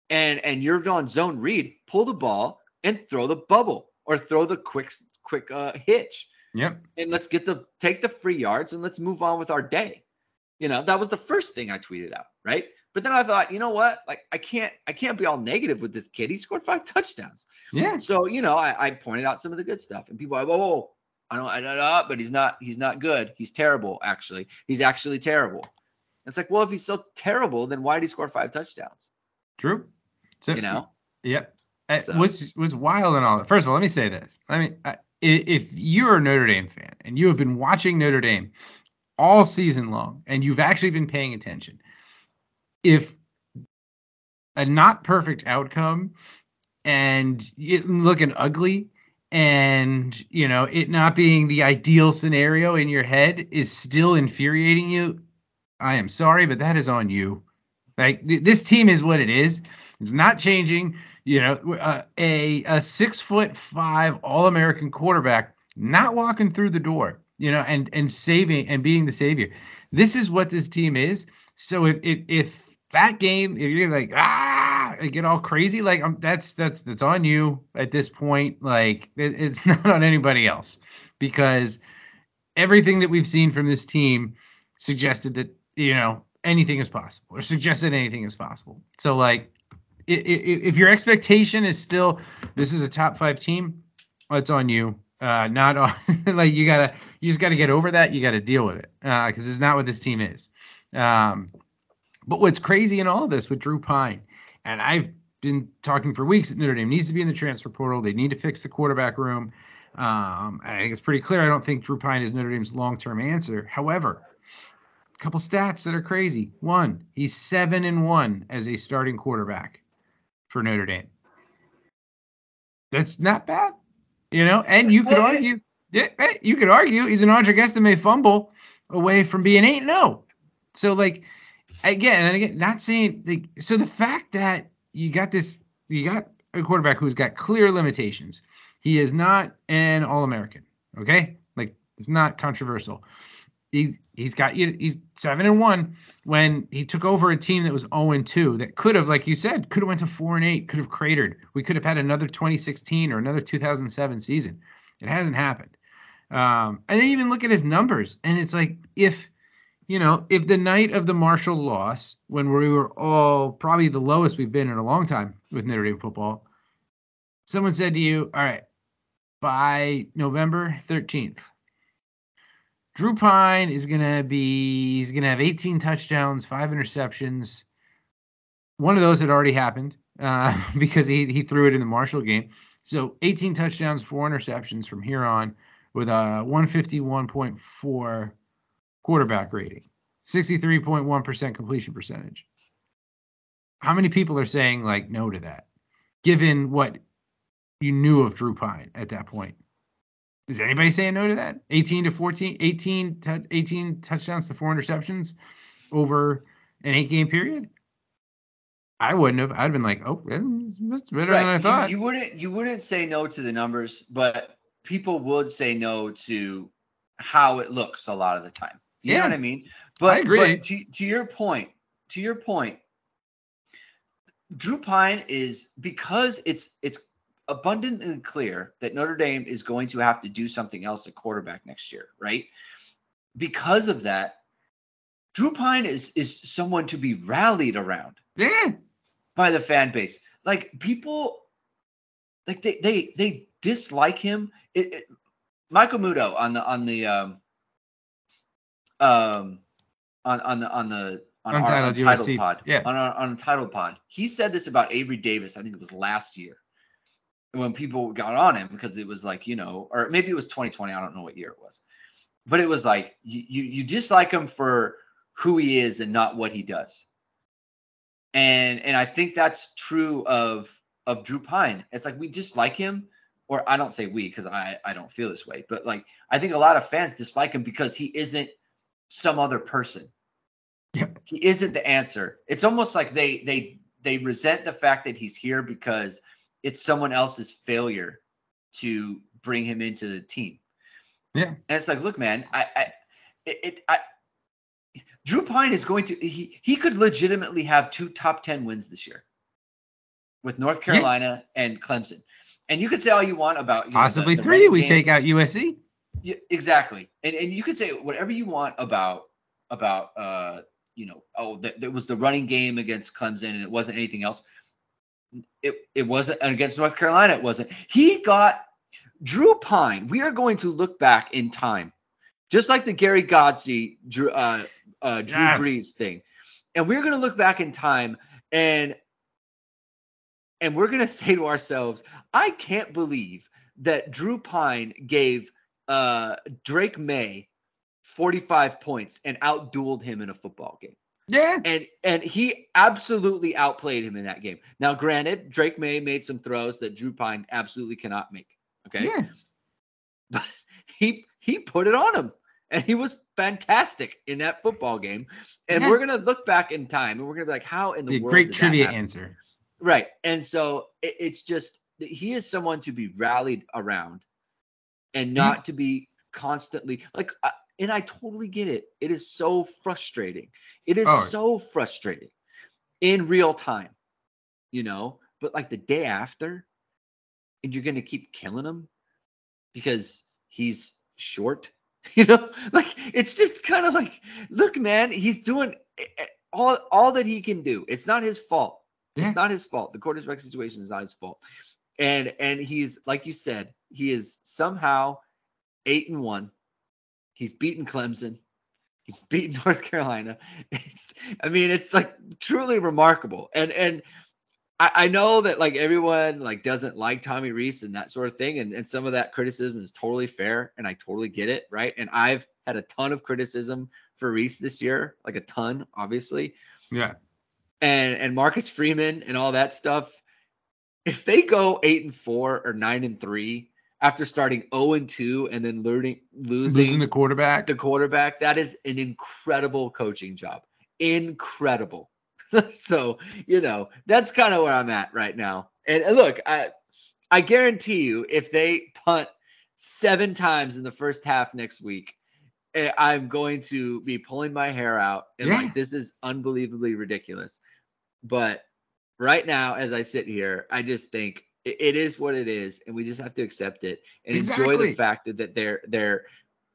and and you're on zone read, pull the ball and throw the bubble or throw the quick quick uh, hitch, Yep. and let's get the take the free yards and let's move on with our day." You know, that was the first thing I tweeted out, right? But then I thought, you know what? Like, I can't I can't be all negative with this kid. He scored five [LAUGHS] touchdowns. Yeah. So you know, I, I pointed out some of the good stuff, and people are like, "Whoa, whoa, whoa. I don't, I don't know, but he's not, he's not good. He's terrible. Actually, he's actually terrible." It's like, well, if he's so terrible, then why did he score five touchdowns? True. So You know, Yep. Uh, So- What's what's wild and all. that. First of all, let me say this. I mean, i- if you're a Notre Dame fan and you have been watching Notre Dame all season long and you've actually been paying attention, if a not perfect outcome and looking ugly and you know it not being the ideal scenario in your head is still infuriating you i am sorry but that is on you. Like th- this team is what it is. It's not changing. You know uh, a a six foot five all american quarterback not walking through the door you know and and saving and being the savior. This is what this team is. So if if, if that game if you're like ah and get all crazy like um, that's that's that's on you at this point like it, it's [LAUGHS] not on anybody else. Because everything that we've seen from this team suggested that you know anything is possible or suggested anything is possible. So like if your expectation is still this is a top five team well, it's on you. Uh not on [LAUGHS] like you gotta you just gotta get over that you gotta deal with it uh because it's not what this team is. Um but what's crazy in all of this with drew pyne and i've been talking for weeks that Notre Dame needs to be in the transfer portal. They need to fix the quarterback room. Um, I think it's pretty clear. I don't think Drew Pyne is Notre Dame's long-term answer. However, a couple stats that are crazy. One, he's seven and one as a starting quarterback for Notre Dame. That's not bad, you know. And you could argue, yeah, you could argue he's an Audric Estime fumble away from being eight no. So like, again and again, not saying like. So the fact that you got this, you got a quarterback who's got clear limitations. He is not an All American. Okay, like it's not controversial. He he's got. He's seven and one when he took over a team that was zero and two that could have, like you said, could have went to four and eight, could have cratered. We could have had another 2016 or another 2007 season. It hasn't happened. Um, and then even look at his numbers, and it's like if you know if the night of the Marshall loss, when we were all probably the lowest we've been in a long time with Notre Dame football, someone said to you, "All right, by November 13th." Drew Pyne is gonna be he's gonna have 18 touchdowns, five interceptions. One of those had already happened uh, [LAUGHS] because he he threw it in the Marshall game. So 18 touchdowns, four interceptions from here on, with a 151.4 quarterback rating, 63.1% completion percentage. How many people are saying like no to that, given what you knew of Drew Pyne at that point? Is anybody saying no to that? 18 to 14, 18, tou- 18 touchdowns to four interceptions over an eight game period? I wouldn't have. I'd have been like, oh, that's better than I You- thought. You, wouldn't you wouldn't say no to the numbers, but people would say no to how it looks a lot of the time. You know Yeah. what I mean? But, agree. but to, to your point, to your point, Drew Pyne is because it's it's abundantly clear that Notre Dame is going to have to do something else at quarterback next year, right? Because of that, Drew Pyne is is someone to be rallied around yeah. by the fan base. Like people, like they they they dislike him. It, it, Michael Muto on the on the um um on on the on the on our Untitled Untitled pod yeah. on our on Untitled pod. He said this about Avery Davis. I think it was last year when people got on him because it was like you know, or maybe it was 2020. I don't know what year it was, but it was like you you, you dislike him for who he is and not what he does and and I think that's true of of Drew Pyne. It's like we dislike him, or I don't say we because I I don't feel this way, but like I think a lot of fans dislike him because he isn't some other person. Yeah. He isn't the answer. It's almost like they they they resent the fact that he's here because it's someone else's failure to bring him into the team. Yeah. And it's like, look, man, I I it, it I Drew Pyne is going to he he could legitimately have two top 10 wins this year with North Carolina and Clemson. And you could say all you want about you know, the- Possibly the three. We game. take out USC. Yeah, exactly. And and you could say whatever you want about about uh you know oh that there was the running game against Clemson and it wasn't anything else. It it wasn't against North Carolina it wasn't. He got Drew Pyne. We are going to look back in time, just like the Gary Godsey Drew uh, uh Drew Yes. Brees thing, and we're going to look back in time and and we're going [LAUGHS] to say to ourselves, I can't believe that Drew Pyne gave uh, Drake Maye 45 points and outdueled him in a football game. Yeah. And and he absolutely outplayed him in that game. Now, granted, Drake Maye made some throws that Drew Pyne absolutely cannot make. Okay. Yeah. But [LAUGHS] he he put it on him. And he was fantastic in that football game. And Yeah. we're gonna look back in time and we're gonna be like, how in the Be a world great did trivia happen? answer. Right. And so it, it's just that he is someone to be rallied around and not to be constantly like, uh, and I totally get it. It is so frustrating. It is Oh. so frustrating in real time, you know, but like the day after, and you're going to keep killing him because he's short, [LAUGHS] you know, like it's just kind of like, look, man, he's doing all, all that he can do. It's not his fault. Yeah. It's not his fault. The quarterback situation is not his fault. And and he's like you said, he is somehow eight and one. He's beaten Clemson. He's [LAUGHS] beaten North Carolina. It's, I mean, it's like truly remarkable. And and I, I know that like everyone like doesn't like Tommy Rees and that sort of thing, and, and some of that criticism is totally fair, and I totally get it, right? And I've had a ton of criticism for Rees this year, like a ton, obviously, Yeah. and and Marcus Freeman and all that stuff. If they go eight and four or nine and three after starting zero and two and then learning losing, Losing the quarterback. the quarterback, that is an incredible coaching job. Incredible. [LAUGHS] so, you know, that's kind of where I'm at right now. And and look, I I guarantee you if they punt seven times in the first half next week, eh, I'm going to be pulling my hair out and Yeah. like this is unbelievably ridiculous. But right now, as I sit here, I just think it, it is what it is, and we just have to accept it and enjoy the fact that, that they're they're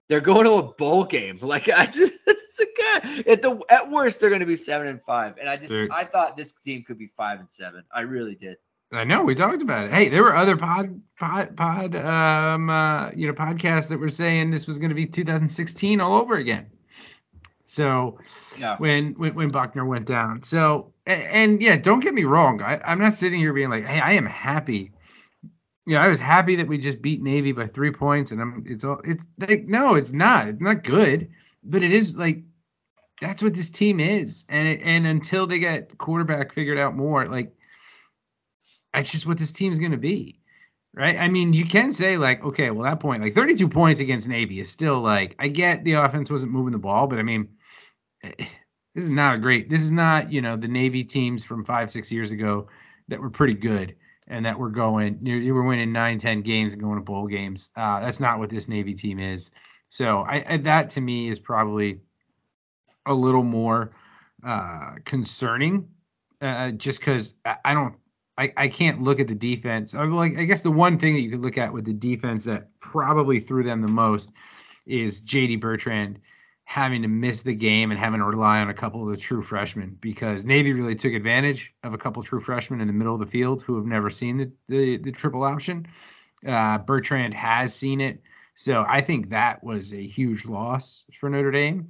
they're going to a bowl game. [LAUGHS] Like I just it's the guy at the at worst they're going to be seven and five, and I just They're- I thought this team could be five and seven. I really did. I know we talked about it. Hey, there were other pod pod pod um uh, you know podcasts that were saying this was going to be 2016 all over again. So Yeah. when when, when Buckner went down. So a- and, yeah, don't get me wrong. I, I'm not sitting here being like, hey, I am happy. You know, I was happy that we just beat Navy by three points, and I'm it's all it's like no, it's not. It's not good, but it is like that's what this team is, and it, and until they get quarterback figured out more, like that's just what this team's going to be. Right. I mean, you can say, like, okay, well, that point, like 32 points against Navy is still like, I get the offense wasn't moving the ball, but I mean, [SIGHS] this is not a great, this is not, you know, the Navy teams from five, six years ago that were pretty good and that were going, you, were winning nine ten games and going to bowl games. Uh, that's not what this Navy team is. So I, I that to me is probably a little more uh, concerning uh, just because I, I don't I, I can't look at the defense. I'm like I guess the one thing that you could look at with the defense that probably threw them the most is JD Bertrand having to miss the game and having to rely on a couple of the true freshmen because Navy really took advantage of a couple of true freshmen in the middle of the field who have never seen the the, the triple option. Uh, Bertrand has seen it, so I think that was a huge loss for Notre Dame.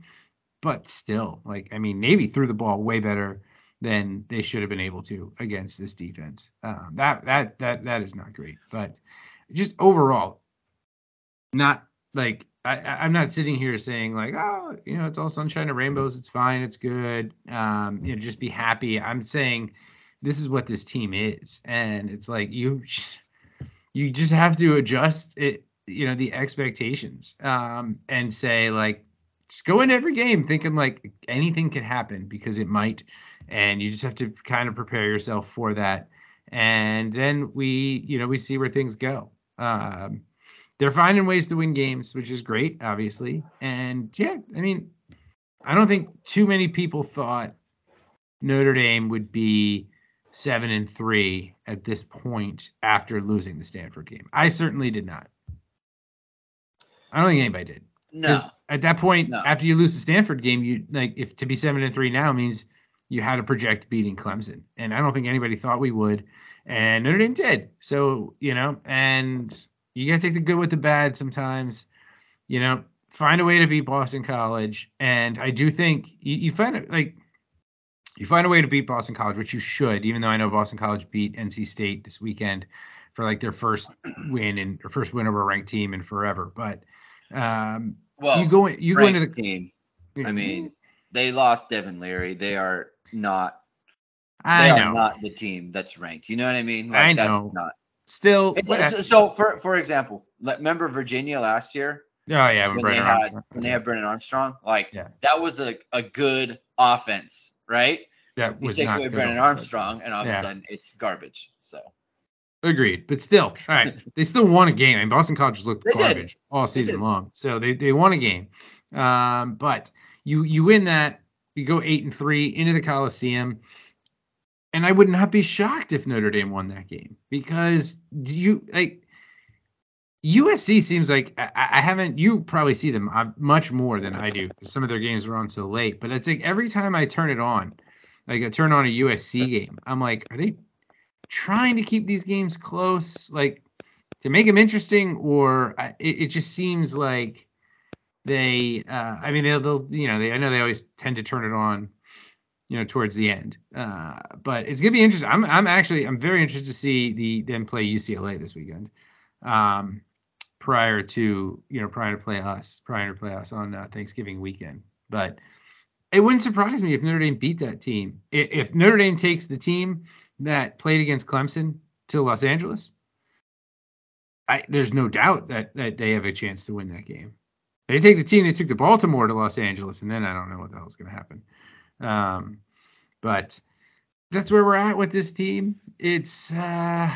But still, like I mean, Navy threw the ball way better than they should have been able to against this defense. Um, that that that that is not great. But just overall, not like I, I'm not sitting here saying like, oh, you know, it's all sunshine and rainbows. It's fine. It's good. Um, you know, just be happy. I'm saying this is what this team is, and it's like you [LAUGHS] you just have to adjust it. You know, the expectations um, and say like just go into every game thinking like anything can happen because it might and you just have to kind of prepare yourself for that and then we you know we see where things go um, they're finding ways to win games which is great obviously and yeah i mean i don't think too many people thought notre dame would be seven and three at this point after losing the stanford game i certainly did not i don't think anybody did No. at that point, No. after you lose the Stanford game, you like if to be seven and three now means you had to project beating Clemson, and I don't think anybody thought we would, and Notre Dame did. So you know, and you got to take the good with the bad sometimes. You know, find a way to beat Boston College, and I do think you, you find it like you find a way to beat Boston College, which you should, even though I know Boston College beat NC State this weekend for like their first win and their first win over a ranked team in forever, but. Um, well, you go in, you go into the team. I mean, they lost Devin Leary. They are not. They I are know. not the team that's ranked. You know what I mean? I that's know. Not. Still, It's- so for for example, remember Virginia last year oh yeah, when they had Armstrong- when they had Brennan Armstrong? Like Yeah. that was a, a good offense, right? that You take away Brennan. Armstrong, and all of Yeah. a sudden it's garbage. So Agreed, but still, all right. [LAUGHS] they still won a game. I mean, Boston College looked They did. garbage all season long, so they they won a game. Um, but you you win that, you go eight and three into the Coliseum, and I would not be shocked if Notre Dame won that game because do you like USC seems like I, I haven't. You probably see them uh, much more than I do. Some of their games are on so late, but it's like every time I turn it on, like I turn on a USC game, I'm like, are they trying to keep these games close, like to make them interesting, or uh, it, it just seems like they. Uh, I mean, they'll, they'll, you know, they. I know they always tend to turn it on, you know, towards the end. Uh, but it's gonna be interesting. I'm I'm actually I'm very interested to see the them play UCLA this weekend. Um, prior to you know prior to play us prior to play us on uh, Thanksgiving weekend. But it wouldn't surprise me if Notre Dame beat that team. If Notre Dame takes the team that played against Clemson to Los Angeles, I, there's no doubt that, that they have a chance to win that game. They take the team that took to Baltimore to Los Angeles, and then I don't know what the hell's going to happen. Um, but that's where we're at with this team. It's uh,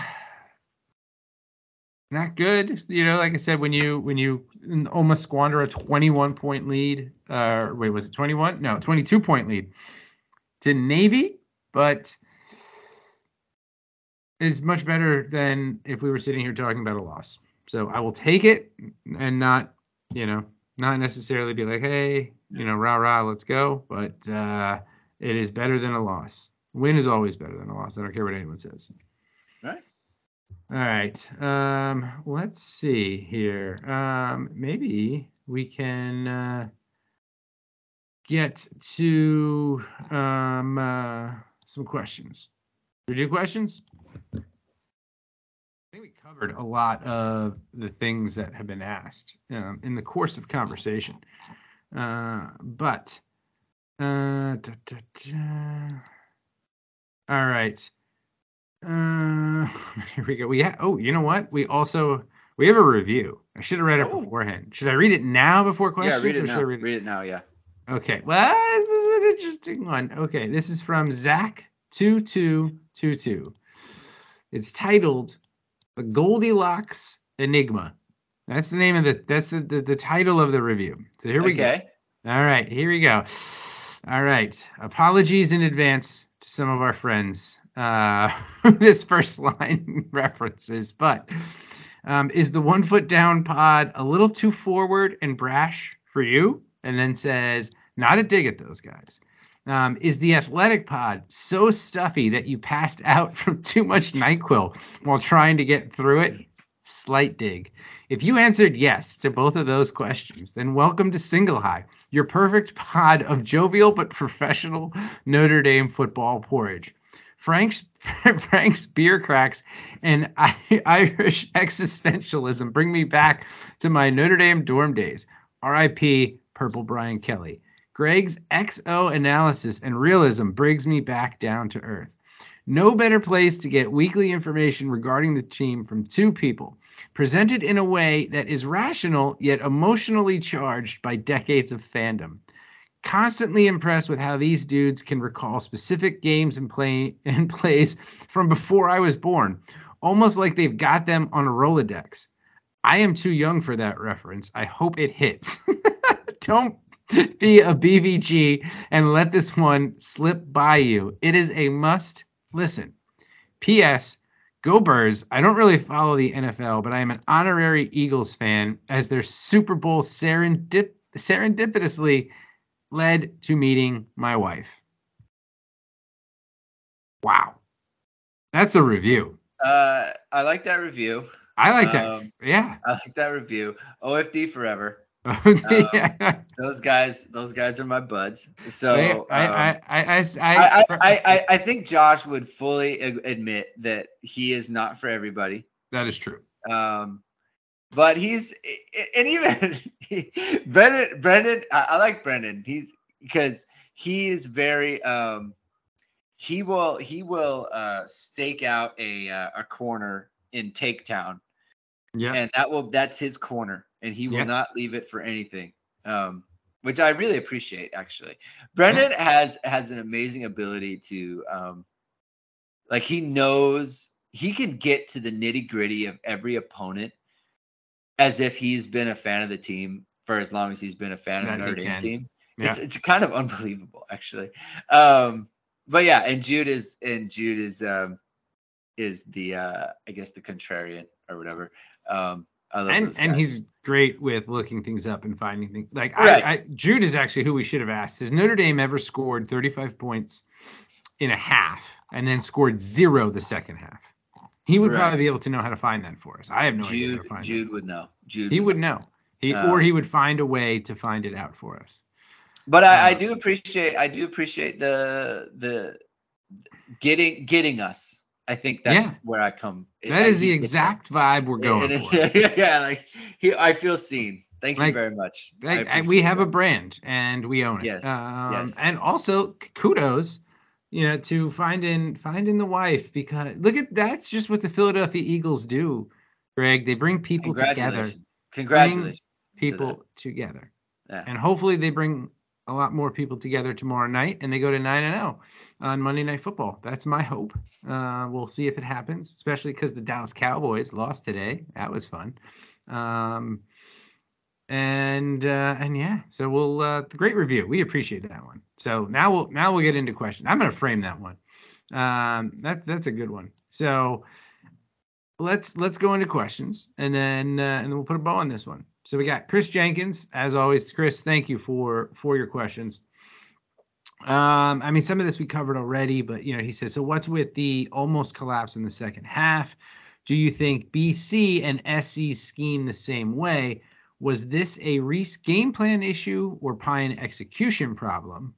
not good. You know, like I said, when you when you almost squander a 21 point lead, uh, wait, was it 21? No, 22 point lead to Navy, but is much better than if we were sitting here talking about a loss. So I will take it and not, you know, not necessarily be like, hey, you know, rah rah, let's go. But uh, it is better than a loss. Win is always better than a loss. I don't care what anyone says. Right. All right. Um, let's see here. Um, maybe we can uh, get to um, uh, some questions. We do questions? I think we covered a lot of the things that have been asked um, in the course of conversation. Uh, but, uh, da, da, da. all right. Uh, [LAUGHS] here we go. We ha- oh, you know what? We also we have a review. I should have read it Oh. beforehand. Should I read it now before questions? yeah, read or it should now. I read it? Read it now. Yeah. Okay. Well, this is an interesting one. Okay, this is from Zach two two two two. It's titled "The Goldilocks Enigma." That's the name of the. That's the the, the title of the review. So here we go. okay. All right, here we go. All right. Apologies in advance to some of our friends. Uh, [LAUGHS] this first line [LAUGHS] references, but um, is the one foot down pod a little too forward and brash for you? And then says, not a dig at those guys. Um, is the athletic pod so stuffy that you passed out [LAUGHS] from too much NyQuil while trying to get through it? Slight dig. If you answered yes to both of those questions, then welcome to Single High, your perfect pod of jovial but professional Notre Dame football porridge. Frank's [LAUGHS] Frank's beer cracks and Irish existentialism bring me back to my Notre Dame dorm days. R.I.P. Purple Brian Kelly. Greg's XO analysis and realism brings me back down to earth. No better place to get weekly information regarding the team from two people, presented in a way that is rational yet emotionally charged by decades of fandom. Constantly impressed with how these dudes can recall specific games and play and plays from before I was born, almost like they've got them on a Rolodex. I am too young for that reference. I hope it hits. [LAUGHS] Don't be a BVG and let this one slip by you. It is a must listen. P.S. Go Birds. I don't really follow the NFL, but I am an honorary Eagles fan as their Super Bowl serendip- serendipitously led to meeting my wife. Wow. That's a review. Uh, I like that review. I like that. Um, yeah. I like that review. OFD forever. [LAUGHS] [LAUGHS] um, those guys, those guys are my buds. So I, um, I, I, I, I, I, I, I, think Josh would fully admit that he is not for everybody. That is true. Um, but he's and even [LAUGHS] Brendan, Brendan, I, I like Brendan. He's because he is very um, he will he will uh, stake out a uh, a corner in Takedown. Yeah, and that will that's his corner and he will Yeah. not leave it for anything. Um, which I really appreciate actually. Brendan has has an amazing ability to um, like he knows he can get to the nitty gritty of every opponent as if he's been a fan of the team for as long as he's been a fan of the he Notre Dame team. Yeah. It's it's kind of unbelievable actually. Um, but yeah, and Jude is and Jude is um, is the uh, I guess the contrarian or whatever. Um, and and he's great with looking things up and finding things. Like Right. I, I, Jude is actually who we should have asked. Has Notre Dame ever scored 35 points in a half and then scored zero the second half? He would Right. probably be able to know how to find that for us. I have no idea how Jude to find Jude would know. Jude. He would know. He Uh, or he would find a way to find it out for us. But I, I Uh, do appreciate I do appreciate the the getting getting us. I think that's where I come. That I- is the exact [LAUGHS] vibe we're going And for. it- [LAUGHS] yeah, like he, I feel seen. Thank you very much. Like, we have a brand and we own it. Yes, Um, yes. And also kudos, you know, to finding finding the wife because look at that's just what the Philadelphia Eagles do, Greg. They bring people together. Congratulations. Congratulations. to. People together. Yeah. And hopefully they bring a lot more people together tomorrow night and they go to 9 and 0 on Monday Night Football. That's my hope. Uh, we'll see if it happens, especially because the Dallas Cowboys lost today. That was fun. Um, and uh, and yeah, so we'll uh, the great review. We appreciate that one. So now we'll now we'll get into questions. I'm gonna frame that one. Um, that's that's a good one. So let's let's go into questions and then uh, and then we'll put a bow on this one. So we got Chris Jenkins, as always. Chris, thank you for for your questions. Um, I mean, some of this we covered already, but you know, he says, so what's with the almost collapse in the second half? Do you think BC and SC scheme the same way? Was this a Rees game plan issue or Pyne execution problem?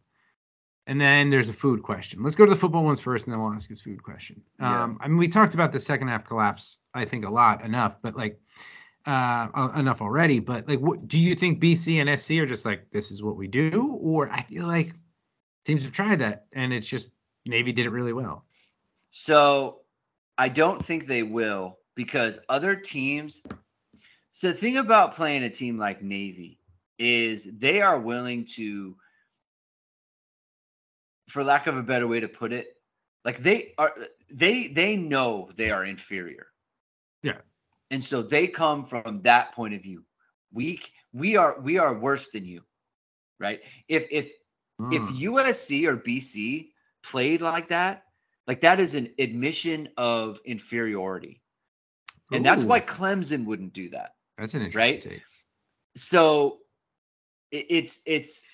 And then there's a food question. Let's go to the football ones first, and then we'll ask his food question. Yeah. Um, I mean, we talked about the second half collapse, I think, a lot enough, but like uh, uh, enough already. But like, what do you think BC and SC are just like this is what we do, or I feel like teams have tried that and it's just Navy did it really well. So I don't think they will because other teams. So the thing about playing a team like Navy is they are willing to, for lack of a better way to put it, like they are they they know they are inferior. And so they come from that point of view. We we are we are worse than you, right? If if if Mm. USC or BC played like that, like that is an admission of inferiority. And that's why Clemson wouldn't do that. that's an interesting right? take. So it, it's it's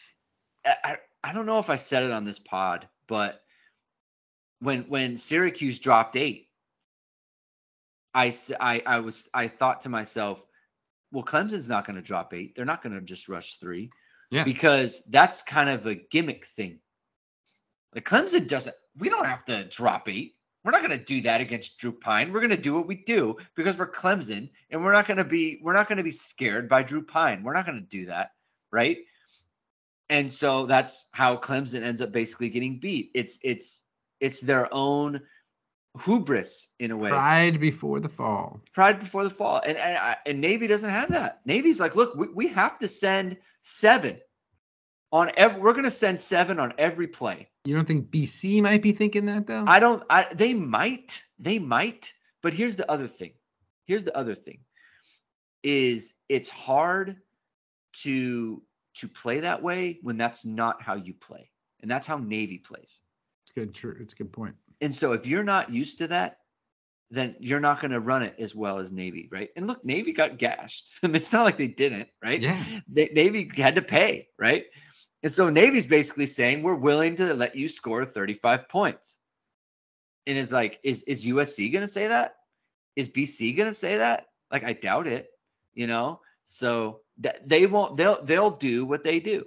I, I don't know if I said it on this pod, but when when Syracuse dropped 8, I I I was I thought to myself, well Clemson's not going to drop 8. They're not going to just rush 3 Yeah. because that's kind of a gimmick thing. Like Clemson doesn't. We don't have to drop eight. We're not going to do that against Drew Pyne. We're going to do what we do because we're Clemson, and we're not going to be. We're not going to be scared by Drew Pyne. We're not going to do that, right? And so that's how Clemson ends up basically getting beat. It's it's it's their own hubris in a way Pride before the fall. pride before the fall. And and, uh, and Navy doesn't have that. Navy's like, look, we, we have to send seven on every. We're gonna send seven on every play. You don't think BC might be thinking that though? I don't. I they might. They might. But here's the other thing. Here's the other thing. Is it's hard to to play that way when that's not how you play, and that's how Navy plays. it's good. True. It's a good point. And so if you're not used to that, then you're not going to run it as well as Navy, right? And look, Navy got gashed. [LAUGHS] it's not like they didn't, right? Yeah. They, Navy had to pay, right? And so Navy's basically saying we're willing to let you score 35 points. And it's like, is is USC going to say that? Is BC going to say that? Like, I doubt it, you know. So that they won't. They'll they'll do what they do.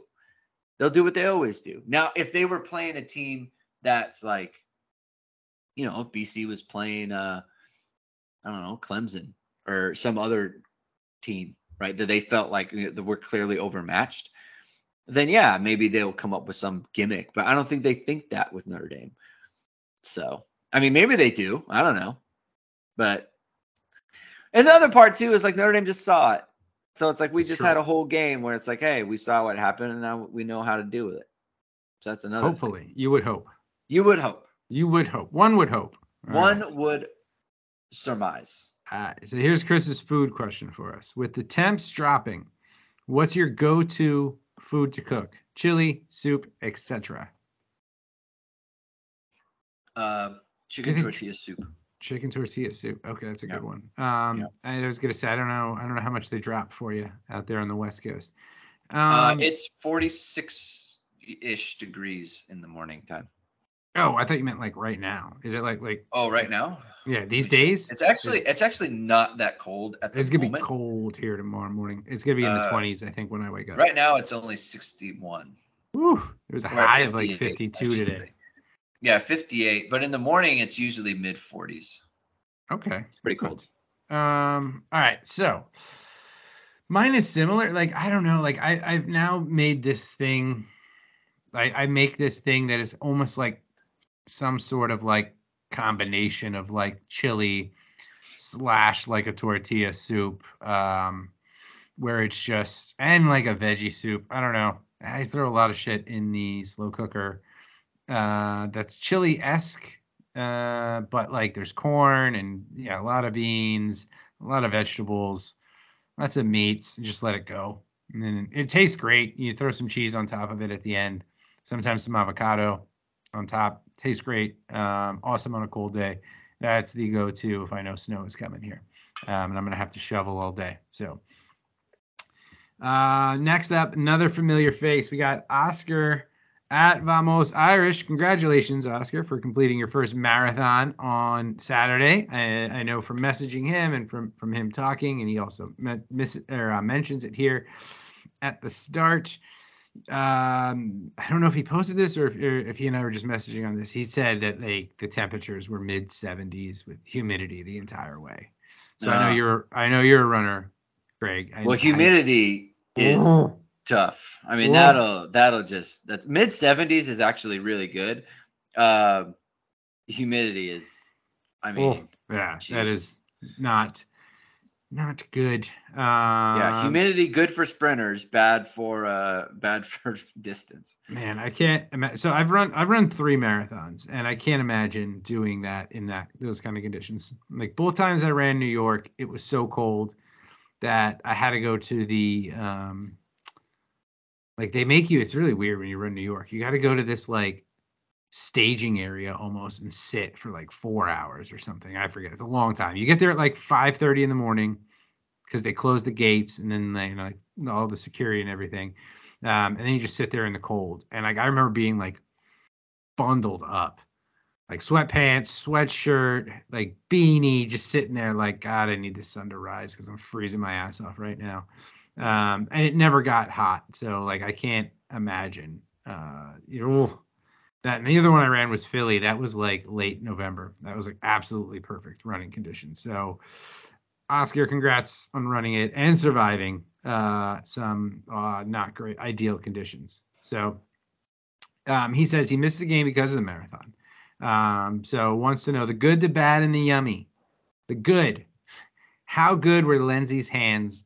They'll do what they always do. Now, if they were playing a team that's like, you know, if BC was playing, uh, I don't know, Clemson or some other team, right, that they felt like you know, that were clearly overmatched, then yeah, maybe they'll come up with some gimmick. But I don't think they think that with Notre Dame. So, I mean, maybe they do. I don't know. But and the other part too is like Notre Dame just saw it. So it's like we just Sure. had a whole game where it's like, hey, we saw what happened and now we know how to deal with it. So that's another. thing. Hopefully, you would hope. you would hope. You would hope. One would hope. All One right. would surmise. Uh, so here's Chris's food question for us. With the temps dropping, what's your go-to food to cook? Chili, soup, etc. Uh, chicken think- tortilla soup. Chicken tortilla soup. Okay, that's a Yeah. good one. Um, Yeah. I was gonna say I don't know. I don't know how much they drop for you out there on the West Coast. Um, uh, it's 46 ish degrees in the morning time. Oh, I thought you meant like right now. Is it like like Oh, right now? yeah these days? It's actually it's actually not that cold at the It's gonna moment. be cold here tomorrow morning. It's gonna be in the Uh, twenties, I think, when I wake up. Right now it's only 61. Whew, it was a We're high of like 52 today. say. Yeah, 58. But in the morning, it's usually mid 40s. Okay. It's pretty cold. Um. All right. So mine is similar. Like I don't know. Like I I've now made this thing. I I make this thing that is almost like some sort of like combination of like chili slash like a tortilla soup. Um, where it's just and like a veggie soup. I don't know. I throw a lot of shit in the slow cooker. Uh, that's chili esque uh, but like there's corn and yeah, a lot of beans, a lot of vegetables, lots of meats. Just let it go, and then it tastes great. You throw some cheese on top of it at the end, sometimes some avocado on top. Tastes great. Um, awesome on a cold day. That's the go-to if I know snow is coming here, um, and I'm gonna have to shovel all day. So. Uh, next up, another familiar face. We got Oscar at Vamos Irish. Congratulations, Oscar, for completing your first marathon on Saturday. I, I know from messaging him and from from him talking, and he also met, miss, or, uh, mentions it here at the start. Um, I don't know if he posted this or if, or if he and I were just messaging on this. He said that like the temperatures were mid 70s with humidity the entire way. So I know Ah. you're I know you're a runner, Greg. I- Well, I- humidity is Oh. tough. I mean, Yeah. that'll that'll just that's mid 70s is actually really good. Uh, humidity is, I mean, Oh, yeah, that Jesus. is not not good. Um, yeah, humidity good for sprinters, bad for uh, bad [LAUGHS] for distance. Man, I can't imagine. So I've run I've run three marathons, and I can't imagine doing that in that those kind of conditions. Like both times I ran New York, it was so cold that I had to go to the um, like they make you. It's really weird when you run New York. You got to go to this like staging area almost and sit for like four hours or something. I forget. It's a long time. You get there at like five thirty in the morning because they close the gates and then they you know like all the security and everything. Um, and then you just sit there in the cold. And like I remember being like bundled up, like sweatpants, sweatshirt, like beanie, just sitting there like God, I need the sun to rise because I'm freezing my ass off right now. Um, and it never got hot, so like I can't imagine. Uh, you know that. And the other one I ran was Philly. That was like late November. That was like absolutely perfect running conditions. So. Oscar, congrats on running it and surviving uh, some uh, not great ideal conditions. So um, he says he missed the game because of the marathon. Um, so wants to know the good, the bad, and the yummy. The good. How good were Lenzy's hands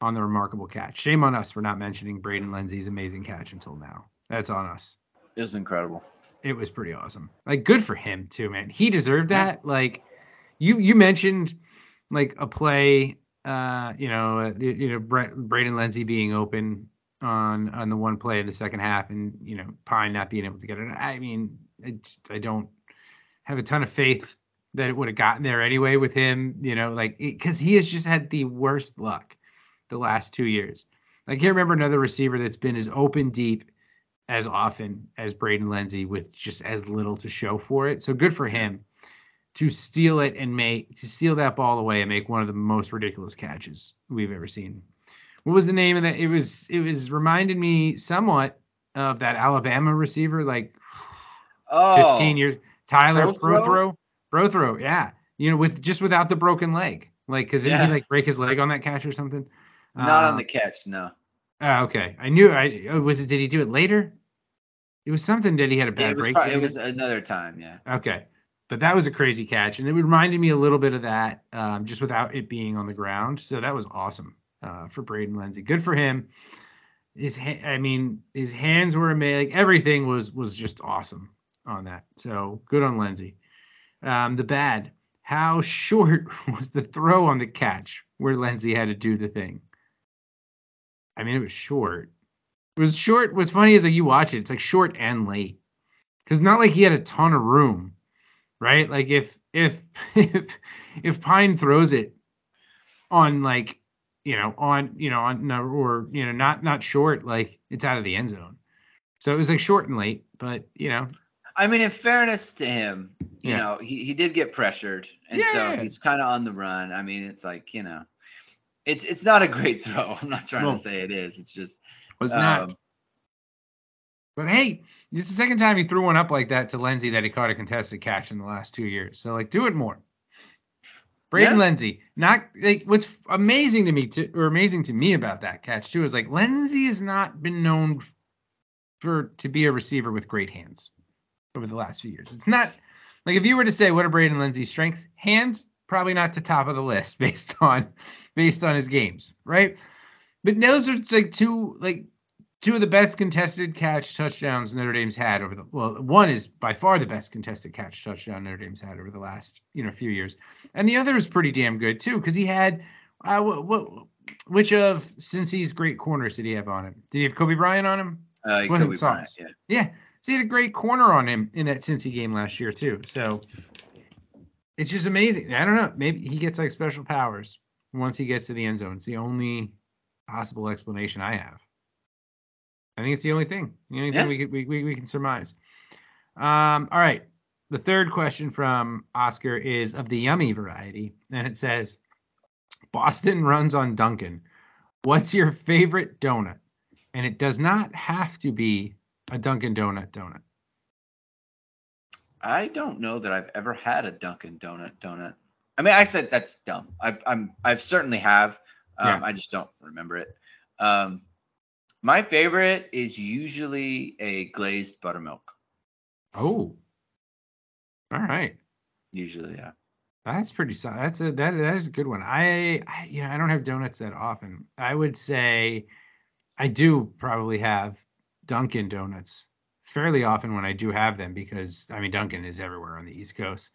on the remarkable catch? Shame on us for not mentioning Braden Lenzy's amazing catch until now. That's on us. It was incredible. It was pretty awesome. Like good for him too, man. He deserved that. Like you you mentioned like a play uh you know uh, you know Braden Lenzy being open on on the one play in the second half and you know Pyne not being able to get it. I mean, I just I don't have a ton of faith that it would have gotten there anyway with him, you know, like because he has just had the worst luck the last two years. I can't remember another receiver that's been as open deep as often as Braden Lenzy with just as little to show for it. So good for him to steal it and make to steal that ball away and make one of the most ridiculous catches we've ever seen. What was the name of that? It was it was reminded me somewhat of that Alabama receiver like Oh, 15 years Tyler Prothro? Prothro. Yeah. You know, with just without the broken leg. Like cuz didn't Yeah. he like break his leg on that catch or something? not Uh, on the catch, no. Oh, okay. I knew I oh, was it did he do it later? It was something that he had a bad It break. probably, it was another time, yeah. Okay. But that was a crazy catch. And it reminded me a little bit of that, um, just without it being on the ground. So that was awesome uh, for Braden Lenzy. Good for him. His, ha- I mean, his hands were amazing. Like, everything was was just awesome on that. So good on Lenzy. Um, the bad. How short [LAUGHS] was the throw on the catch where Lenzy had to do the thing? I mean, it was short. It was short. What's funny is like you watch it, it's like short and late. Because not like he had a ton of room, right? Like if if [LAUGHS] if if Pyne throws it on like you know on you know on or you know not not short, like it's out of the end zone. So it was like short and late, but you know I mean, in fairness to him, you Yeah. know, he, he did get pressured, and so he's kind of on the run. I mean, it's like you know, it's it's not a great [LAUGHS] throw. I'm not trying No. to say it is. It's just was um, not But hey, this is the second time he threw one up like that to Lenzy that he caught a contested catch in the last two years. So like, do it more. Braden Yeah. Lenzy, not like what's amazing to me to, or amazing to me about that catch too is like Lenzy has not been known for to be a receiver with great hands over the last few years. It's not like if you were to say what are Braden Lenzy's strengths, hands probably not the top of the list [LAUGHS] based on based on his games, right? But those are like two like two of the best contested catch touchdowns Notre Dame's had over the well, one is by far the best contested catch touchdown Notre Dame's had over the last you know few years, and the other is pretty damn good too because he had uh, what, what which of Cincy's great corners did he have on him? Did he have Coby Bryant on him? Uh, Coby Bryant, yeah. Yeah, so he had a great corner on him in that Cincy game last year too. So it's just amazing. I don't know. Maybe he gets like special powers once he gets to the end zone. It's the only possible explanation I have. I think it's the only thing. The only Yeah. thing we, could, we, we we can surmise. Um, all right. The third question from Oscar is of the yummy variety, and it says, "Boston runs on Dunkin'. What's your favorite donut?" And it does not have to be a Dunkin' Donut donut. I don't know that I've ever had a Dunkin' Donut donut. I mean, I said that's dumb. I, I'm I've certainly have. Um, Yeah. I just don't remember it. Um, my favorite is usually a glazed buttermilk. Oh, all right. Usually, yeah. That's pretty solid. That's a that that is a good one. I, I you know I don't have donuts that often. I would say I do probably have Dunkin' Donuts fairly often when I do have them because I mean Dunkin' is everywhere on the East Coast.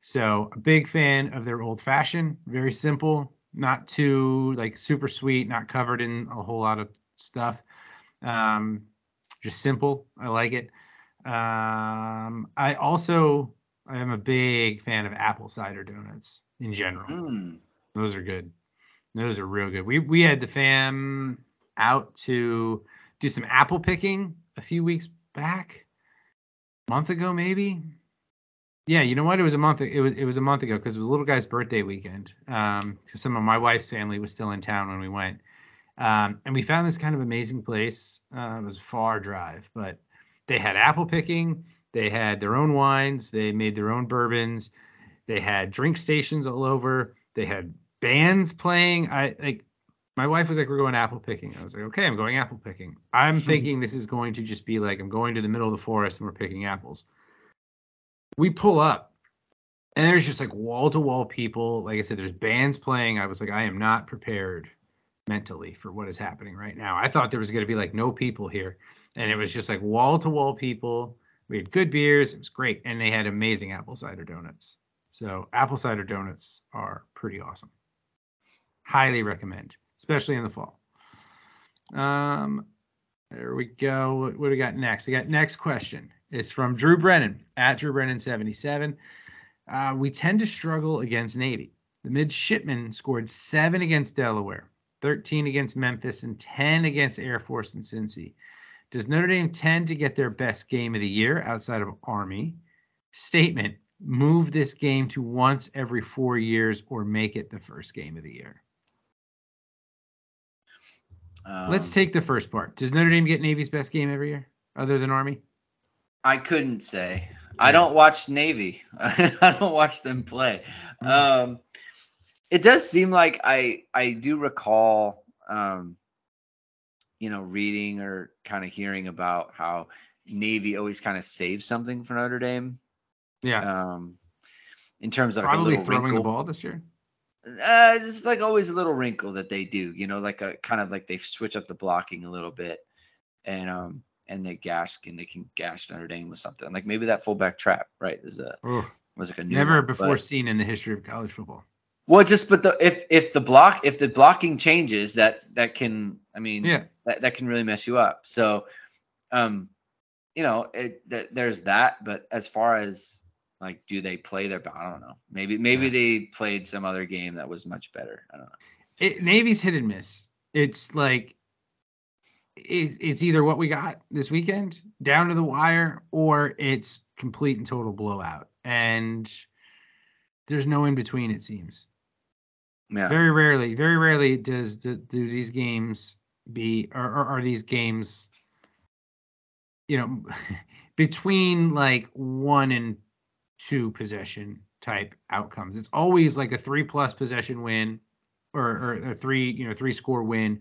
So a big fan of their old fashioned, very simple, not too like super sweet, not covered in a whole lot of stuff. Um, just simple. I like it. Um, I also I am a big fan of apple cider donuts in general. Mm. Those are good. Those are real good. We we had the fam out to do some apple picking a few weeks back, month ago maybe. Yeah, you know what? It was a month. It was it was a month ago because it was little guy's birthday weekend. Um, because some of my wife's family was still in town when we went. Um, and we found this kind of amazing place. Uh, it was a far drive, but they had apple picking. They had their own wines. They made their own bourbons. They had drink stations all over. They had bands playing. I like my wife was like, We're going apple picking. I was like, Okay, I'm going apple picking. I'm [LAUGHS] thinking this is going to just be like I'm going to the middle of the forest and we're picking apples. We pull up and there's just like wall to wall people. Like I said, there's bands playing. I was like, I am not prepared mentally for what is happening right now. I thought there was going to be like no people here. And it was just like wall to wall people. We had good beers. It was great. And they had amazing apple cider donuts. So apple cider donuts are pretty awesome. Highly recommend, especially in the fall. Um, there we go. What, what do we got next? We got next question. It's from Drew Brennan at Drew Brennan 77. Uh, we tend to struggle against Navy. The midshipmen scored seven against Delaware, 13 against Memphis, and 10 against Air Force and Cincy. Does Notre Dame tend to get their best game of the year outside of Army? Statement Move this game to once every four years or make it the first game of the year. Let's Um, take the first part. Does Notre Dame get Navy's best game every year other than Army? I couldn't say. I don't watch Navy. [LAUGHS] I don't watch them play. Um, it does seem like I I do recall, um, you know, reading or kind of hearing about how Navy always kind of saves something for Notre Dame. Yeah. Um, in terms of like a Probably little throwing the ball this year. Uh, it's like always a little wrinkle that they do, you know, like a kind of like they switch up the blocking a little bit, and um, and they gash and they can gash Notre Dame with something like maybe that fullback trap, right? Is a Oof. was like a new Never one, before but- seen in the history of college football. well, just but the if if the block if the blocking changes, that that can I mean Yeah. that that can really mess you up. So, um, you know, it that there's that, but as far as like, do they play their? I don't know. Maybe maybe Yeah. they played some other game that was much better. I don't know. It, Navy's hit and miss. It's like it, it's either what we got this weekend down to the wire or it's complete and total blowout. And there's no in between, it seems. Yeah. Very rarely, very rarely does do, do these games be or, or are these games you know, [LAUGHS] between like one and two possession type outcomes. It's always like a three plus possession win or, or a three, you know, three score win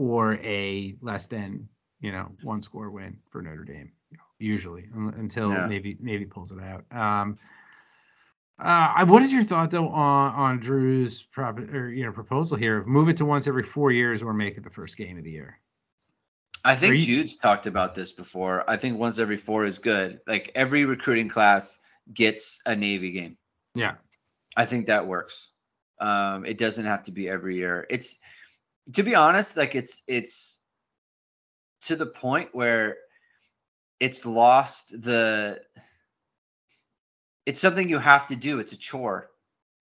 or a less than, you know, one score win for Notre Dame, usually until Yeah. maybe, maybe pulls it out. Um, uh, what is your thought though on, on Drew's prop or you know proposal here of move it to once every four years or make it the first game of the year? I think you- Jude's talked about this before. I think once every four is good. Like every recruiting class gets a Navy game. Yeah, I think that works. Um, it doesn't have to be every year. It's to be honest, like it's it's to the point where it's lost the it's something you have to do. It's a chore.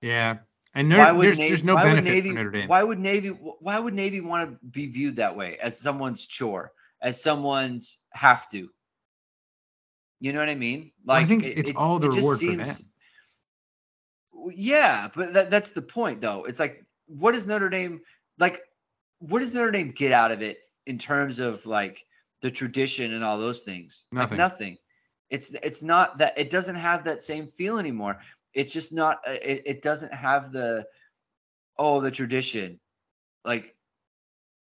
yeah. And would there's, Navy, there's no why would benefit Navy, for Notre Dame. Why would Navy why would Navy want to be viewed that way as someone's chore, as someone's have to? You know what I mean? Well, I think it's it- all the it reward for seems- them. Yeah, but that, that's the point though. It's like what is Notre Dame like what does Notre Dame get out of it in terms of like the tradition and all those things? Nothing. Like nothing. It's it's not that it doesn't have that same feel anymore. It's just not uh, it, it doesn't have the oh the tradition. Like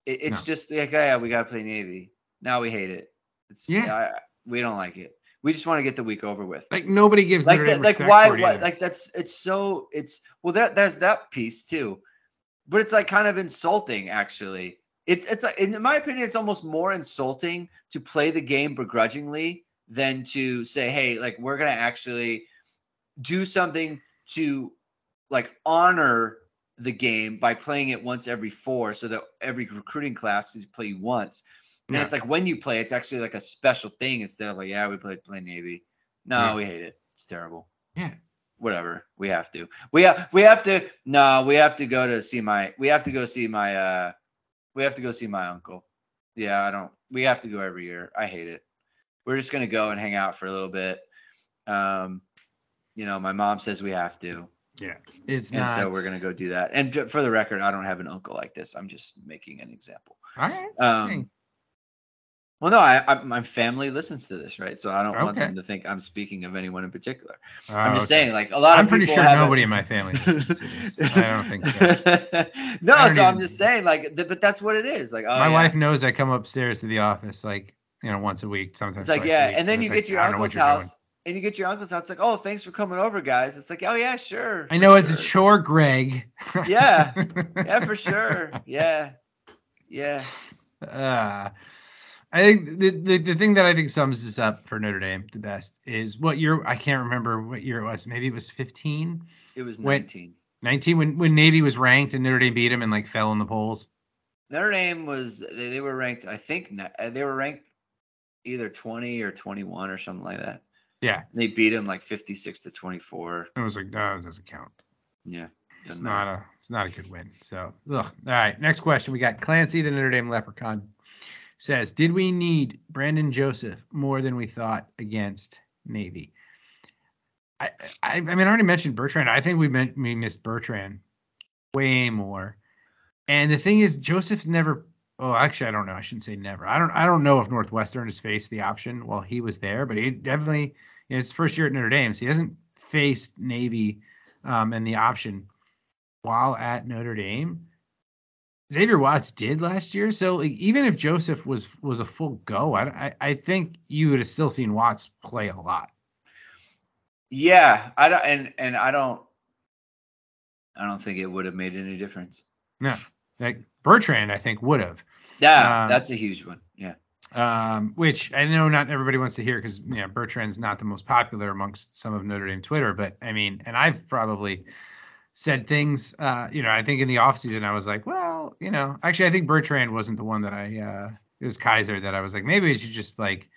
it, it's No. just like oh, yeah, we got to play Navy. Now we hate it. It's Yeah. I, we don't like it. We just want to get the week over with Like nobody gives like Notre that, Dame like why, why like that's it's so it's well that there's that piece too but it's like kind of insulting actually it's it's like in my opinion it's almost more insulting to play the game begrudgingly than to say hey like we're gonna actually do something to like honor the game by playing it once every four so that every recruiting class is play once and Yeah. it's like when you play it's actually like a special thing instead of like yeah we played play navy no Yeah. we hate it it's terrible Yeah. Whatever we have to. We have we have to no we have to go to see my we have to go see my uh we have to go see my uncle. Yeah i don't we have to go every year. I hate it. We're just gonna go and hang out for a little bit. Um you know my mom says we have to. Yeah, it's and not. so we're gonna go do that. And for the record i don't have an uncle like this. I'm just making an example. All right. um Hey. Well no I, I my family listens to this right so i don't want them to think i'm speaking of anyone in particular Oh, i'm just okay. saying like a lot of people. I'm pretty sure nobody in my family listens to this. [LAUGHS] I don't think so. [LAUGHS] no, so I'm just saying, like, th- but that's what it is. Like, oh, my yeah. wife knows I come upstairs to the office like you know once a week, sometimes. It's like, yeah, and then you like, get your I don't know what uncle's you're doing. house, and you get your uncle's house. It's like, oh, thanks for coming over, guys. It's like, oh yeah, sure. I know it's a chore, Greg. [LAUGHS] Yeah. Yeah, for sure. Yeah, yeah. Uh, I think the, the the thing that I think sums this up for Notre Dame the best is what year I can't remember what year it was. Maybe it was 15, It was When- 19. 19 when when Navy was ranked and Notre Dame beat him and like fell in the polls. Notre Dame was they, they were ranked. I think uh, they were ranked either 20 or 21 or something like that. Yeah, They beat them like 56 to 24. it was like no, it doesn't count. Yeah. It's doesn't a it's not a good win. So ugh. all right. Next question. We got Clancy the Notre Dame Leprechaun says, Did we need Brandon Joseph more than we thought against Navy? I I, I mean I already mentioned Bertrand. I think we meant we missed Bertrand way more. And the thing is, Joseph's never oh actually I don't know. I shouldn't say never. I don't I don't know if Northwestern has faced the option while he was there, but he definitely you know, his first year at Notre Dame, so he hasn't faced Navy um, and the option while at Notre Dame. Xavier Watts did last year, so like, even if Joseph was was a full go, I, I I think you would have still seen Watts play a lot. Yeah, I don't, and and I don't, I don't think it would have made any difference. No, like Bertrand, I think would have. Yeah, Um, that's a huge one. Yeah, um, which I know not everybody wants to hear because you know Bertrand's not the most popular amongst some of Notre Dame Twitter, but I mean, and I've probably said things, uh, you know, I think in the offseason I was like, well, you know, actually I think Bertrand wasn't the one that I, uh, it was Kiser that I was like, maybe we should just like,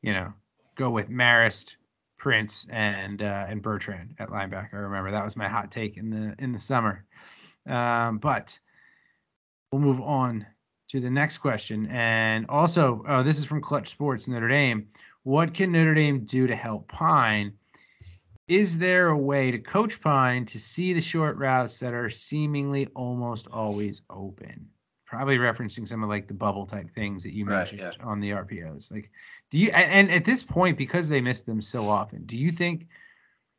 you know, go with Marist, Prince, and uh, and Bertrand at linebacker. I remember that was my hot take in the in the summer. Um, but we'll move on to the next question. And also, oh, this is from Clutch Sports Notre Dame. What can Notre Dame do to help Pyne? Is there a way to coach Pyne to see the short routes that are seemingly almost always open? probably referencing some of like the bubble type things that you Right, mentioned on the RPOs. Like, do you? And, at this point, because they miss them so often, do you think?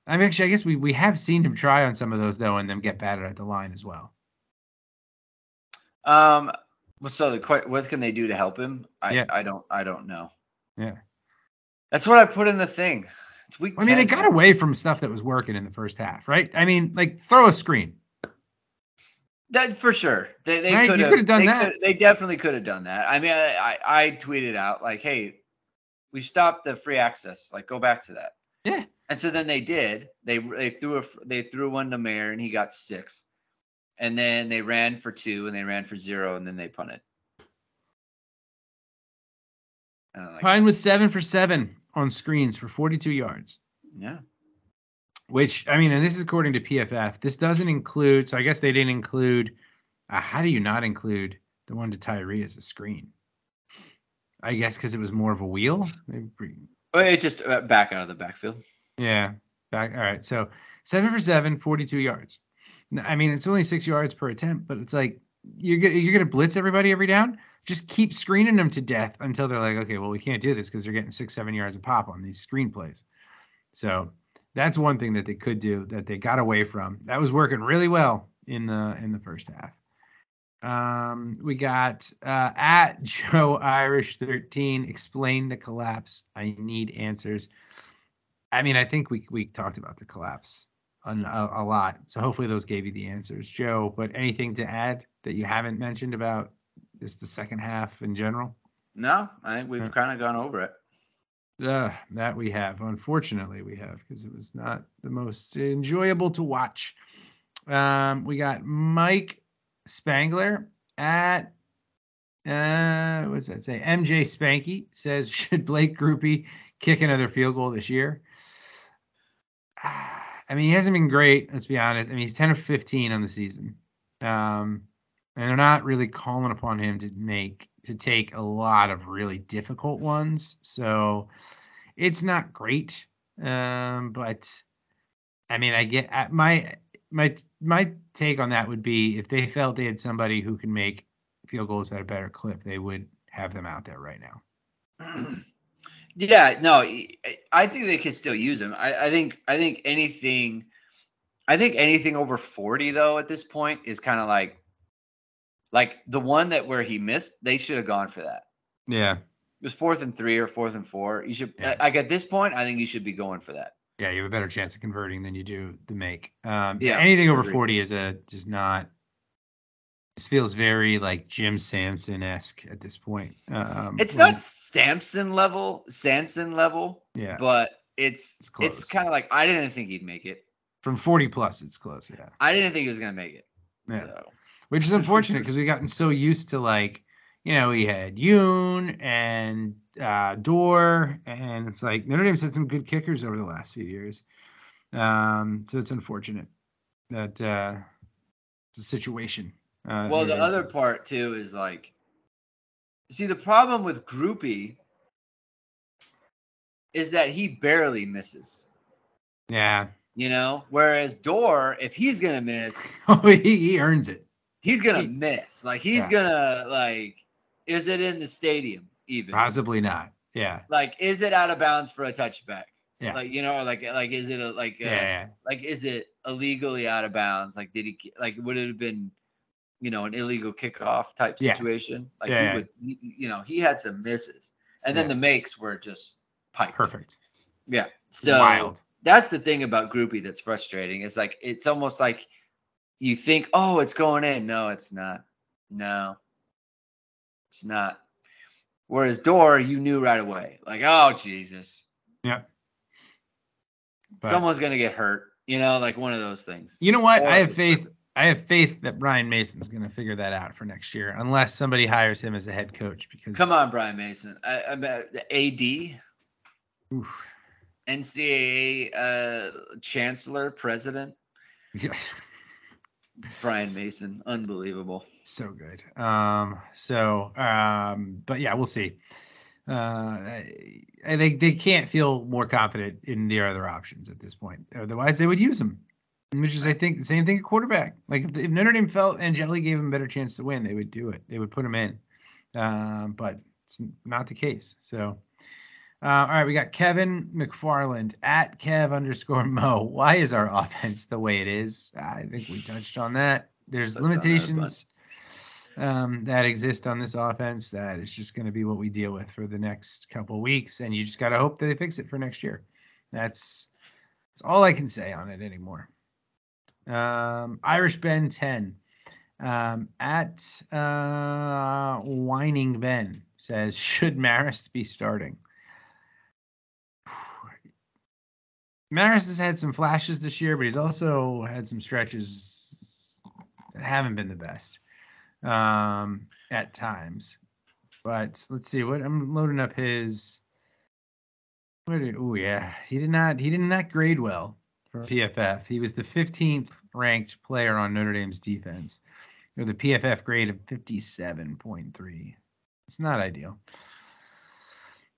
I mean, actually, I guess we we have seen him try on some of those though, and them get battered at the line as well. Um. So the what can they do to help him? I Yeah. I don't I don't know. Yeah. That's what I put in the thing. It's week. I mean, they 10, got away from stuff that was working in the first half, right? I mean, like throw a screen. That for sure. They they Right, could have done they that. they definitely could have done that. I mean, I, I I tweeted out like, hey, we stopped the free access. Like, go back to that. Yeah. And so then they did. They they threw a they threw one to Mayer and he got six. And then they ran for two and they ran for zero and then they punted. Like, Pyne was seven for seven on screens for 42 yards. yeah. Which I mean, and this is according to PFF. This doesn't include. So I guess they didn't include. Uh, how do you not include the one to Tyree as a screen? I guess because it was more of a wheel. Well, It's just uh, back out of the backfield. Yeah. Back. All right. So seven for seven, 42 yards. I mean, it's only six yards per attempt, but it's like you're you're gonna blitz everybody every down. Just keep screening them to death until they're like, okay, well, we can't do this because they're getting six, seven yards a pop on these screen plays. So that's one thing that they could do that they got away from. That was working really well in the in the first half. Um, we got uh, at [LAUGHS] Joe Irish 13. Explain the collapse. I need answers. I mean, I think we we talked about the collapse a, a lot. So hopefully those gave you the answers, Joe. But anything to add that you haven't mentioned about just the second half in general? No, I think we've kind of gone over it. Uh, that we have. Unfortunately, we have because it was not the most enjoyable to watch. Um, we got Mike Spangler at uh, what does that say? MJ Spanky says, should Blake Grupe kick another field goal this year? I mean, he hasn't been great. Let's be honest. I mean, he's 10 of 15 on the season. Um, and they're not really calling upon him to make to take a lot of really difficult ones. So it's not great. Um, but I mean, I get my my my take on that would be if they felt they had somebody who can make field goals at a better clip, they would have them out there right now. [CLEARS THROAT] Yeah, no, I- think they could still use them. I, I think I think anything I think anything over 40 though at this point is kind of like like the one that where he missed, they should have gone for that. Yeah. It was fourth and three or fourth and four. You should Yeah. like at this point, I think you should be going for that. Yeah, you have a better chance of converting than you do the make. Um, Yeah, anything over 40 is a just not. This feels very like Jim Sanson esque at this point. Um, It's like- not Sanson level, Sanson level, Yeah. but it's It's it's, kind of like I didn't think he'd make it. From 40 plus, it's close. Yeah. I didn't think he was gonna make it. Yeah. So. Which is unfortunate because we've gotten so used to like, you know, we had Yoon and uh, Doerer, and it's like Notre Dame's had some good kickers over the last few years. Um, so it's unfortunate that uh, it's a situation. Uh, Well, the Dame's other part too is like, see, the problem with Grupe is that he barely misses. yeah, You know, whereas Doerer, if he's gonna miss, [LAUGHS] oh, he, he earns it. He's gonna He- miss. Like he's Yeah. gonna like, is it in the stadium even? Possibly not. Yeah, Like, is it out of bounds for a touchback? Yeah. Like you know, like like is it a, like yeah, uh, yeah. like is it illegally out of bounds? Like did he like would it have been, you know, an illegal kickoff type Yeah. situation? Like Yeah, he yeah. would, he- you know, he had some misses, and then Yeah. the makes were just piped. perfect. Yeah. So Wild. that's the thing about Grupe that's frustrating. It's like it's almost like you think, oh, it's going in. No, it's not. No, it's not. Whereas Doerer, you knew right away, like, oh Jesus, Yeah. But- someone's gonna get hurt. You know, like one of those things. You know what? I have faith. I have faith that Brian Mason's going to figure that out for next year, unless somebody hires him as a head coach. Because Come on, Brian Mason. I, I bet the AD, Oof. NCAA uh, chancellor, president, Yeah. Brian Mason, unbelievable. so good. Um, so, um, but yeah, we'll see. Uh, I, think they can't feel more confident in their other options at this point. Otherwise, they would use them. Which is, I think, the same thing at quarterback. Like if, if Notre Dame felt Angeli gave him a better chance to win, they would do it. They would put him in. Um, but it's not the case. So, uh, all right, we got Kevin McFarland at Kev underscore Mo. Why is our [LAUGHS] offense the way it is? I think we touched on that. There's Touched on that a limitations um, that exist on this offense that it's just going to be what we deal with for the next couple weeks, and you just got to hope that they fix it for next year. That's that's all I can say on it anymore. Um, Irish Ben 10 um, at uh, Whining Ben says, Should Marist be starting? Marist has had some flashes this year, but he's also had some stretches that haven't been the best um, at times. But let's see what I'm loading up his. What did? Oh yeah, he did not. He did not grade well for PFF. He was the 15th ranked player on Notre Dame's defense, with a PFF grade of 57.3. It's not ideal.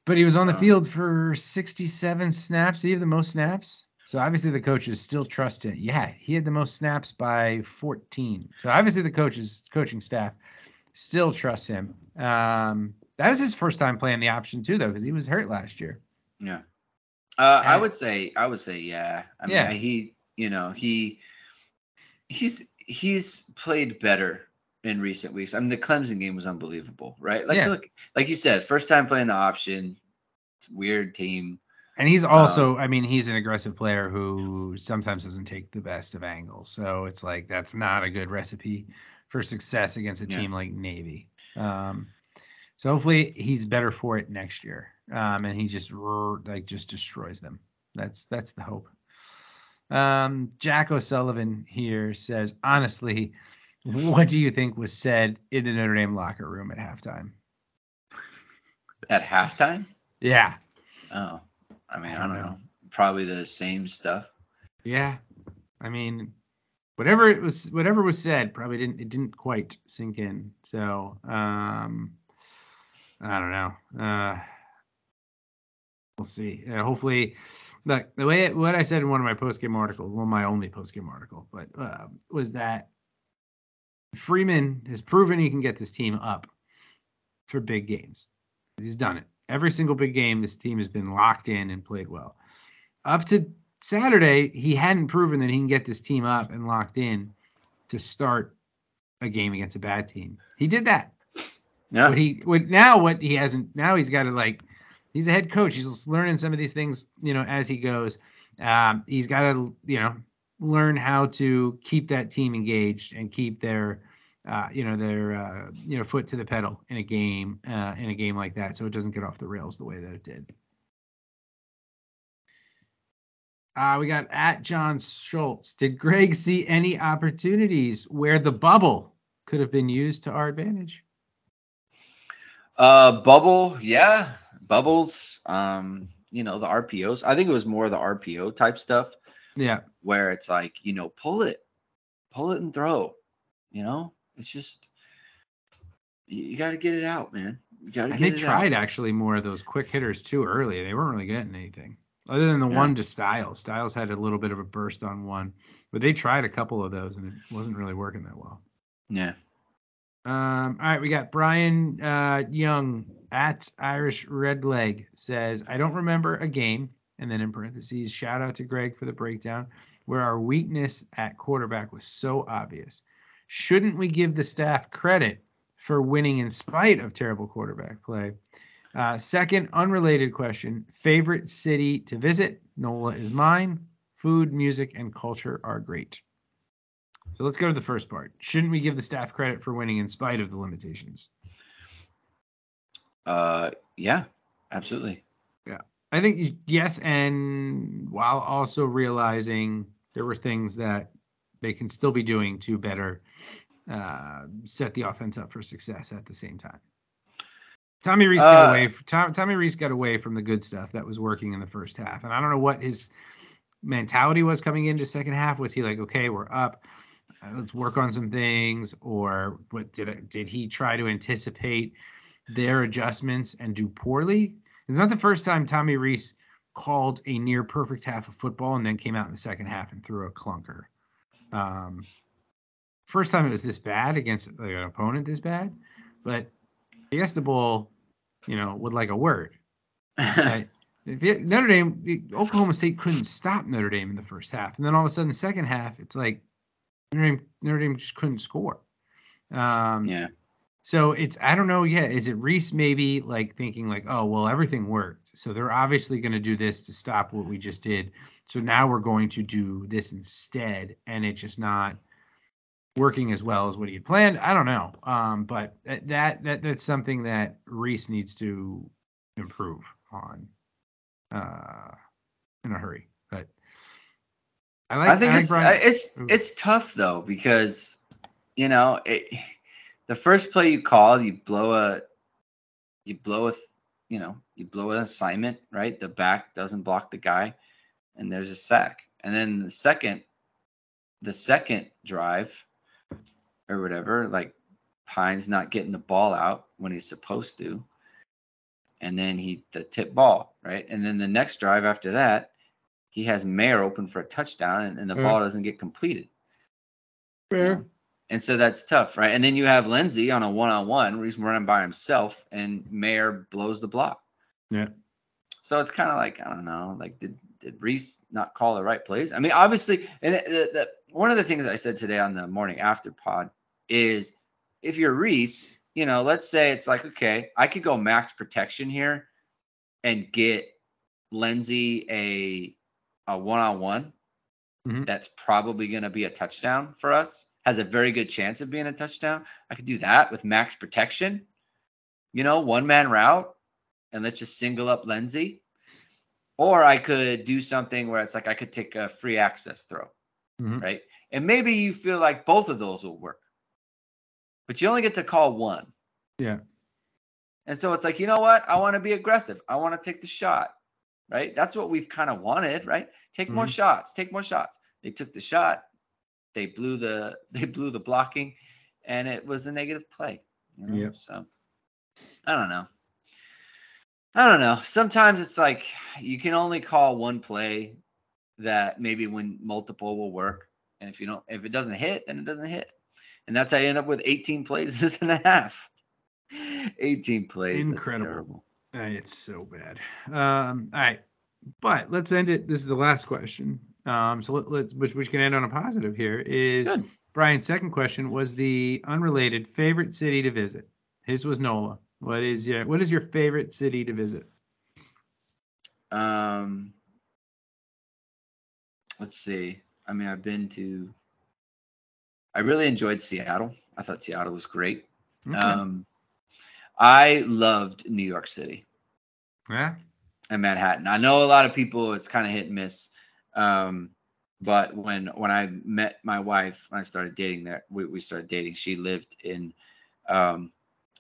But he was on the field for 67 snaps. Did he have the most snaps? So obviously the coaches still trust him. Yeah, he had the most snaps by 14. So obviously the coaches, coaching staff, still trust him. Um, that was his first time playing the option too, though, because he was hurt last year. Yeah. Uh, I would say I would say yeah. I mean Yeah. he you know he he's he's played better in recent weeks. I mean the Clemson game was unbelievable, right? Like Yeah. look like you said, first time playing the option. It's a weird team. And he's also, I mean, he's an aggressive player who sometimes doesn't take the best of angles. So it's like that's not a good recipe for success against a Yeah. team like Navy. Um, so hopefully he's better for it next year, um, and he just like just destroys them. That's that's the hope. Um, Jack O'Sullivan here says, honestly, [LAUGHS] what do you think was said in the Notre Dame locker room at halftime? At halftime? Yeah, Oh. I mean, I I don't don't know. know. Probably the same stuff. Yeah, I mean, whatever it was, whatever was said, probably didn't it didn't quite sink in. So, um, I don't know. Uh, we'll see. Uh, hopefully, look the way it, what I said in one of my post game articles, well, my only post game article, but uh, was that Freeman has proven he can get this team up for big games. He's done it. Every single big game, this team has been locked in and played well. Up to Saturday, he hadn't proven that he can get this team up and locked in to start a game against a bad team. He did that. Yeah. But he what now what he hasn't now he's got to like he's a head coach. He's learning some of these things, you know, as he goes. Um, he's got to you know learn how to keep that team engaged and keep their uh, you know their uh, you know foot to the pedal in a game uh, in a game like that, so it doesn't get off the rails the way that it did. Uh, we got at John Schultz. Did Greg see any opportunities where the bubble could have been used to our advantage? Uh, bubble, yeah, bubbles. Um, you know the RPOs. I think it was more the RPO type stuff Yeah, where it's like you know pull it, pull it and throw. You know, it's just you, got to get it out, man. You got to and they tried out. actually more of those quick hitters too early. They weren't really getting anything other than the Yeah. one to Styles. Styles had a little bit of a burst on one, but they tried a couple of those and it wasn't really working that well. Yeah. Um, all right, we got Brian uh, Young at Irish Red Leg says, I don't remember a game, and then in parentheses, shout out to Greg for the breakdown, where our weakness at quarterback was so obvious. Shouldn't we give the staff credit for winning in spite of terrible quarterback play? Uh, second, unrelated question favorite city to visit? NOLA is mine. Food, music, and culture are great. So let's go to the first part. Shouldn't we give the staff credit for winning in spite of the limitations? Uh, yeah, absolutely. I think yes, and while also realizing there were things that they can still be doing to better uh, set the offense up for success at the same time. Tommy Rees got Uh, away. Tom, Tommy Rees got away from the good stuff that was working in the first half, and I don't know what his mentality was coming into second half. Was he like, okay, we're up, uh, let's work on some things, or what did it, did he try to anticipate their adjustments and do poorly? It's not the first time Tommy Rees called a near perfect half of football and then came out in the second half and threw a clunker. Um, first time it was this bad against like, an opponent this bad, but Fiesta Bowl, you know, would like a word. [LAUGHS] Right? Notre Dame, Oklahoma State couldn't stop Notre Dame in the first half, and then all of a sudden, the second half, it's like Notre Dame, Notre Dame just couldn't score. Um, Yeah. So it's I don't know yet. Is it Rees maybe like thinking like, oh well, everything worked, so they're obviously going to do this to stop what we just did. So now we're going to do this instead, and it's just not working as well as what he had planned. I don't know, um, but that, that that that's something that Rees needs to improve on uh, in a hurry. But I like. I think like it's Brian- it's it's tough though because you know it, the first play you call you blow a you blow a you know you blow an assignment right the back doesn't block the guy and there's a sack and then the second the second drive or whatever like Pyne's not getting the ball out when he's supposed to and then he the tip ball right and then the next drive after that he has Mayer open for a touchdown and, and the Yeah. ball doesn't get completed. Fair. And so that's tough, right? And then you have Lenzy on a one-on-one where he's running by himself and Mayer blows the block. Yeah. So it's kind of like I don't know, like did did Rees not call the right plays? I mean, obviously, and the, the, one of the things I said today on the morning after pod is if you're Rees, you know, let's say it's like okay, I could go max protection here and get Lenzy a a one-on-one Mhm. that's probably going to be a touchdown for us has a very good chance of being a touchdown i could do that with max protection you know one man route and let's just single up Lenzy. or i could do something where it's like i could take a free access throw Mhm. right and maybe you feel like both of those will work but you only get to call one Yeah. and so it's like, you know what? I want to be aggressive. I want to take the shot. Right? That's what we've kind of wanted, right? Take more Mhm. shots. Take more shots. They took the shot. They blew the [LAUGHS] they blew the blocking and it was a negative play. You know? Yep. So I don't know. I don't know. Sometimes it's like you can only call one play that maybe when multiple will work. And if you don't if it doesn't hit, then it doesn't hit. And that's how you end up with 18 plays [LAUGHS] and a half. 18 plays. Incredible. terrible. Uh, it's so bad. Um, all right, but let's end it. This is the last question. Um, so let, let's which which can end on a positive here is Good. Brian's second question was the unrelated favorite city to visit. His was NOLA. What is your what is your favorite city to visit? Um, let's see. I mean, I've been to. I really enjoyed Seattle. I thought Seattle was great. Okay. Um, I loved New York City yeah. and Manhattan. I know a lot of people. It's kind of hit and miss. Um, but when when I met my wife, when I started dating there, we, we started dating. She lived in, um,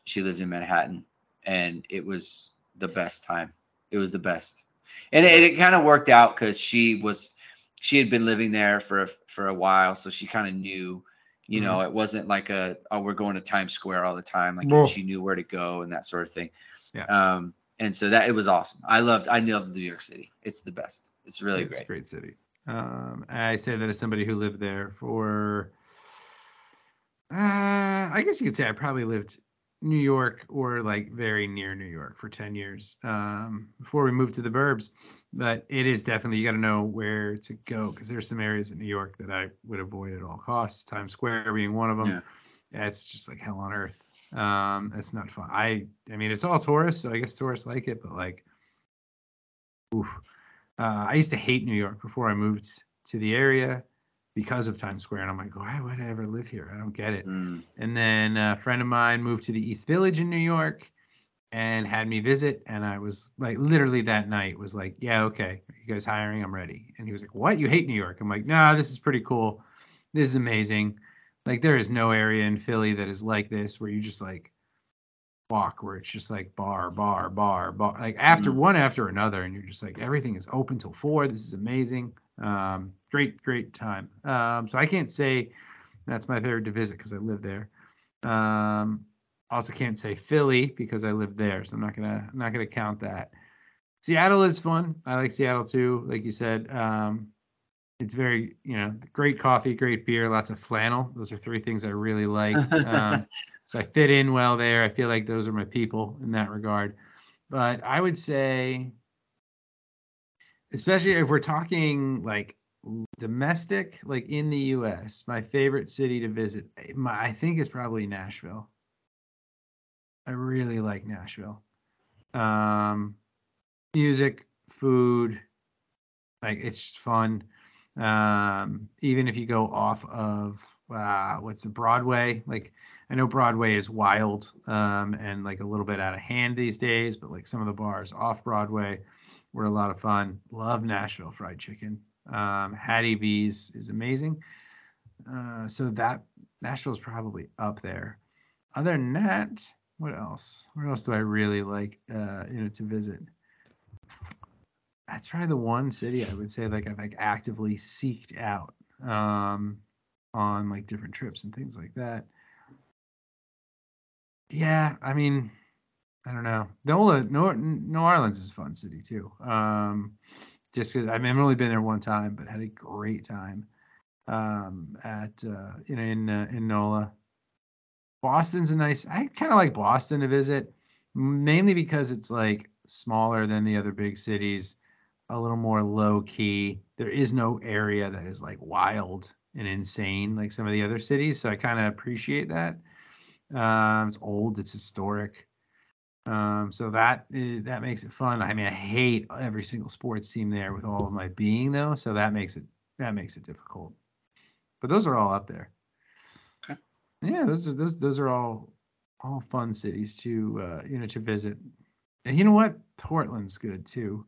she lived in Manhattan, and it was the best time. It was the best, and it, it kind of worked out because she was, she had been living there for a, for a while, so she kind of knew, you know, it wasn't like a oh we're going to Times Square all the time. Like Whoa. she knew where to go and that sort of thing. Yeah. Um, and so that it was awesome. I loved I loved New York City. It's the best. It's really it's great. a great city. Um, I say that as somebody who lived there for, uh, I guess you could say I probably lived New York or like very near New York for 10 years um, before we moved to the burbs. But it is definitely, you got to know where to go because there's some areas in New York that I would avoid at all costs, Times Square being one of them. Yeah. Yeah, it's just like hell on earth. Um, it's not fun. I, I mean, it's all tourists, so I guess tourists like it, but like, oof. Uh, I used to hate New York before I moved to the area because of Times Square, and I'm like, why would I ever live here? I don't get it. Mm, And then a friend of mine moved to the East Village in New York and had me visit, and I was like, literally that night was like, yeah, okay, are you guys hiring? I'm ready. And he was like, what? You hate New York? I'm like, nah, this is pretty cool. This is amazing. Like there is no area in Philly that is like this where you just like walk where it's just like bar, bar, bar, bar, like after Mhm. one after another, and you're just like everything is open till four. This is amazing. Um, great, great time. Um, so I can't say that's my favorite to visit because I live there. Um, also can't say Philly because I live there, so I'm not gonna I'm not gonna count that. Seattle is fun. I like Seattle too, like you said. Um, it's very you know great coffee, great beer, lots of flannel. Those are three things I really like. Um, [LAUGHS] so I fit in well there. I feel like those are my people in that regard. But I would say, especially if we're talking like domestic, like in the U.S., my favorite city to visit, my, I think is probably Nashville. I really like Nashville. Um, music, food, like it's just fun. Um, even if you go off of uh, what's the Broadway, like I know Broadway is wild um, and like a little bit out of hand these days, but like some of the bars off Broadway were a lot of fun. Love Nashville fried chicken. Um, Hattie B's is amazing. Uh, so that Nashville's probably up there. Other than that, what else? What else do I really like? Uh, you know, to visit. That's probably the one city I would say like I've like actively seeked out um, on like different trips and things like that. Yeah, I mean, I don't know. NOLA, New, New Orleans is a fun city too. Um, just because I've only been there one time, but had a great time um, at uh, know in uh, in NOLA. Boston's a nice. I kind of like Boston to visit, mainly because it's like smaller than the other big cities, a little more low key. There is no area that is like wild and insane like some of the other cities, so I kind of appreciate that. Um, it's old, it's historic. Um, so that is, that makes it fun. I mean, I hate every single sports team there with all of my being though, so that makes it that makes it difficult. But those are all up there. Okay. Yeah, those are those those are all all fun cities to uh, you know to visit. And you know what? Portland's good too,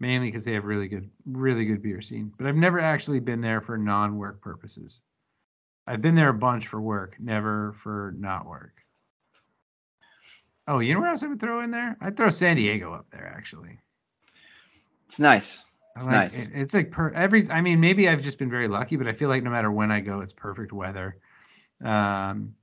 mainly because they have really good really good beer scene. But I've never actually been there for non-work purposes. I've been there a bunch for work, never for not work. Oh, you know where else I would throw in there? I'd throw San Diego up there actually. It's nice. It's like- nice. it- it's like per every. I mean, maybe I've just been very lucky, but I feel like no matter when I go, it's perfect weather. Um,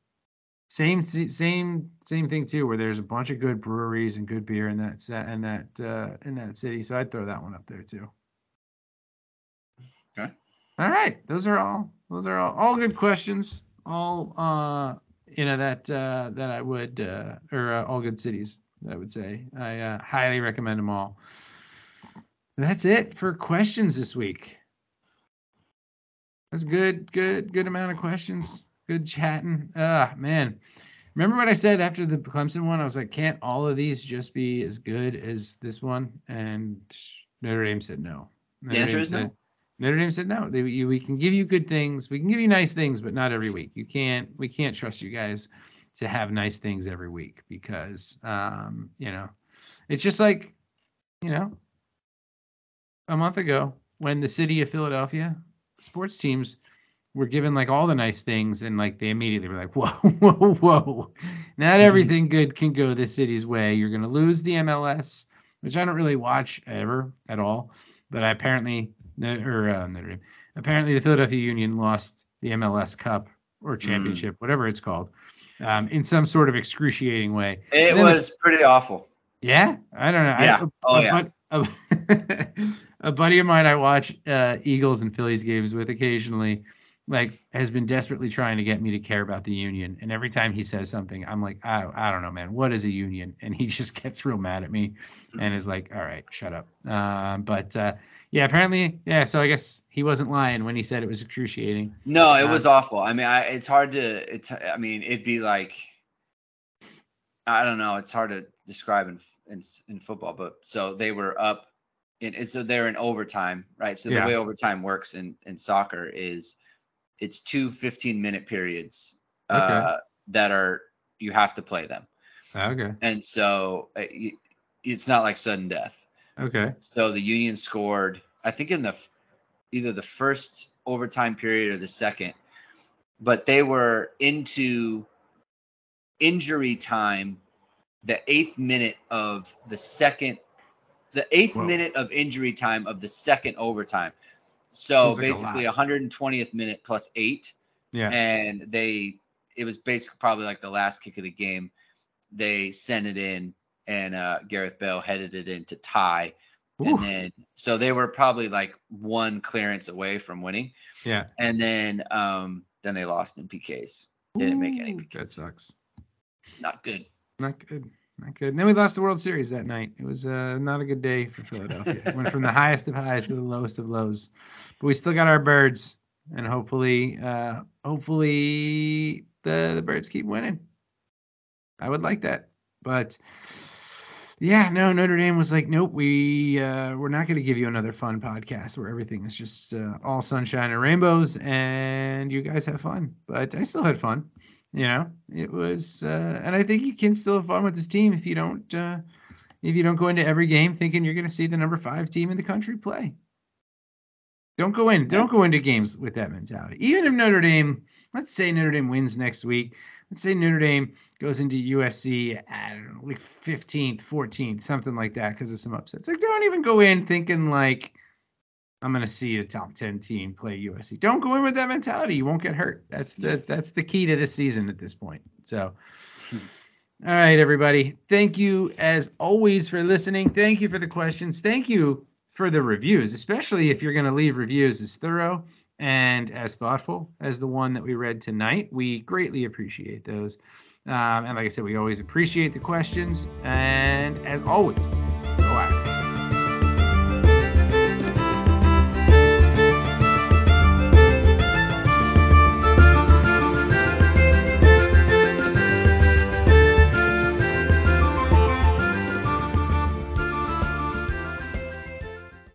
same same same thing too, where there's a bunch of good breweries and good beer in that set in that uh, in that city. So I'd throw that one up there too. Okay. All right, those are all those are all, all good questions. All uh, you know that uh, that I would uh, or uh, all good cities. I would say I uh, highly recommend them all. That's it for questions this week. That's good, good, good amount of questions. Good chatting. Ah, man. Remember what I said after the Clemson one? I was like, can't all of these just be as good as this one? And Notre Dame said no. Notre The answer Dame is no. Notre Dame said no. They, you, we can give you good things. We can give you nice things, but not every week. You can't. We can't trust you guys to have nice things every week because, um, you know, it's just like, you know, a month ago when the city of Philadelphia sports teams were given like all the nice things and like they immediately were like, [LAUGHS] whoa, whoa, whoa. Not everything good can go this city's way. You're gonna lose the MLS, which I don't really watch ever at all. But I apparently or uh, apparently the Philadelphia Union lost the MLS Cup or championship, whatever it's called, um, in some sort of excruciating way. It then the- was pretty awful. yeah, I don't know. Yeah. I, Oh, a, yeah. a, [LAUGHS] a buddy of mine I watch uh, Eagles and Phillies games with occasionally, like, has been desperately trying to get me to care about the union. And every time he says something, I'm like, I, I don't know, man. What is a union? [LAUGHS] And he just gets real mad at me and is like, all right, shut up. Um, but uh, yeah, apparently, yeah. So I guess he wasn't lying when he said it was excruciating. No, it Uh, was awful. I mean, I, it's hard to. It's. I mean, it'd be like. I don't know. It's hard to describe in in, in football, but so they were up, and so they're in overtime, right? So Yeah. the way overtime works in in soccer is, it's two 15 minute periods uh, that are you have to play them, Okay. and so uh, y- it's not like sudden death. Okay. So the Union scored, I think in the either the first overtime period or the second, but they were into injury time, the eighth minute of the second, the eighth Whoa. minute of injury time of the second overtime. So Seems like basically, lot. 120th minute plus eight, Yeah. and they it was basically probably like the last kick of the game. They sent it in, and uh, Gareth Bale headed it in to tie, Oof. and then so they were probably like one clearance away from winning, yeah. and then um then they lost in PKs. Didn't make any PKs. That sucks. Not good. Not good. Not good. And then we lost the World Series that night. It was uh, not a good day for Philadelphia. Went from the highest of highs to the lowest of lows. But we still got our birds, and hopefully, uh, hopefully the the birds keep winning. I would like that, but yeah, no. Notre Dame was like, nope, we uh, we're not going to give you another fun podcast where everything is just uh, all sunshine and rainbows, and you guys have fun. But I still had fun. You know, it was, uh, and I think you can still have fun with this team if you don't, uh, if you don't go into every game thinking you're going to see the number five team in the country play. Don't go in, don't go into games with that mentality. Even if Notre Dame, let's say Notre Dame wins next week, let's say Notre Dame goes into USC, I don't know, like 15th, 14th, something like that, because of some upsets. Like, don't even go in thinking like I'm gonna see a top 10 team play USC. Don't go in with that mentality. You won't get hurt. That's the that's the key to this season at this point. So all right, everybody. Thank you as always for listening. Thank you for the questions. Thank you for the reviews, especially if you're going to leave reviews as thorough and as thoughtful as the one that we read tonight. We greatly appreciate those. Um, and like I said, we always appreciate the questions. And as always, go out.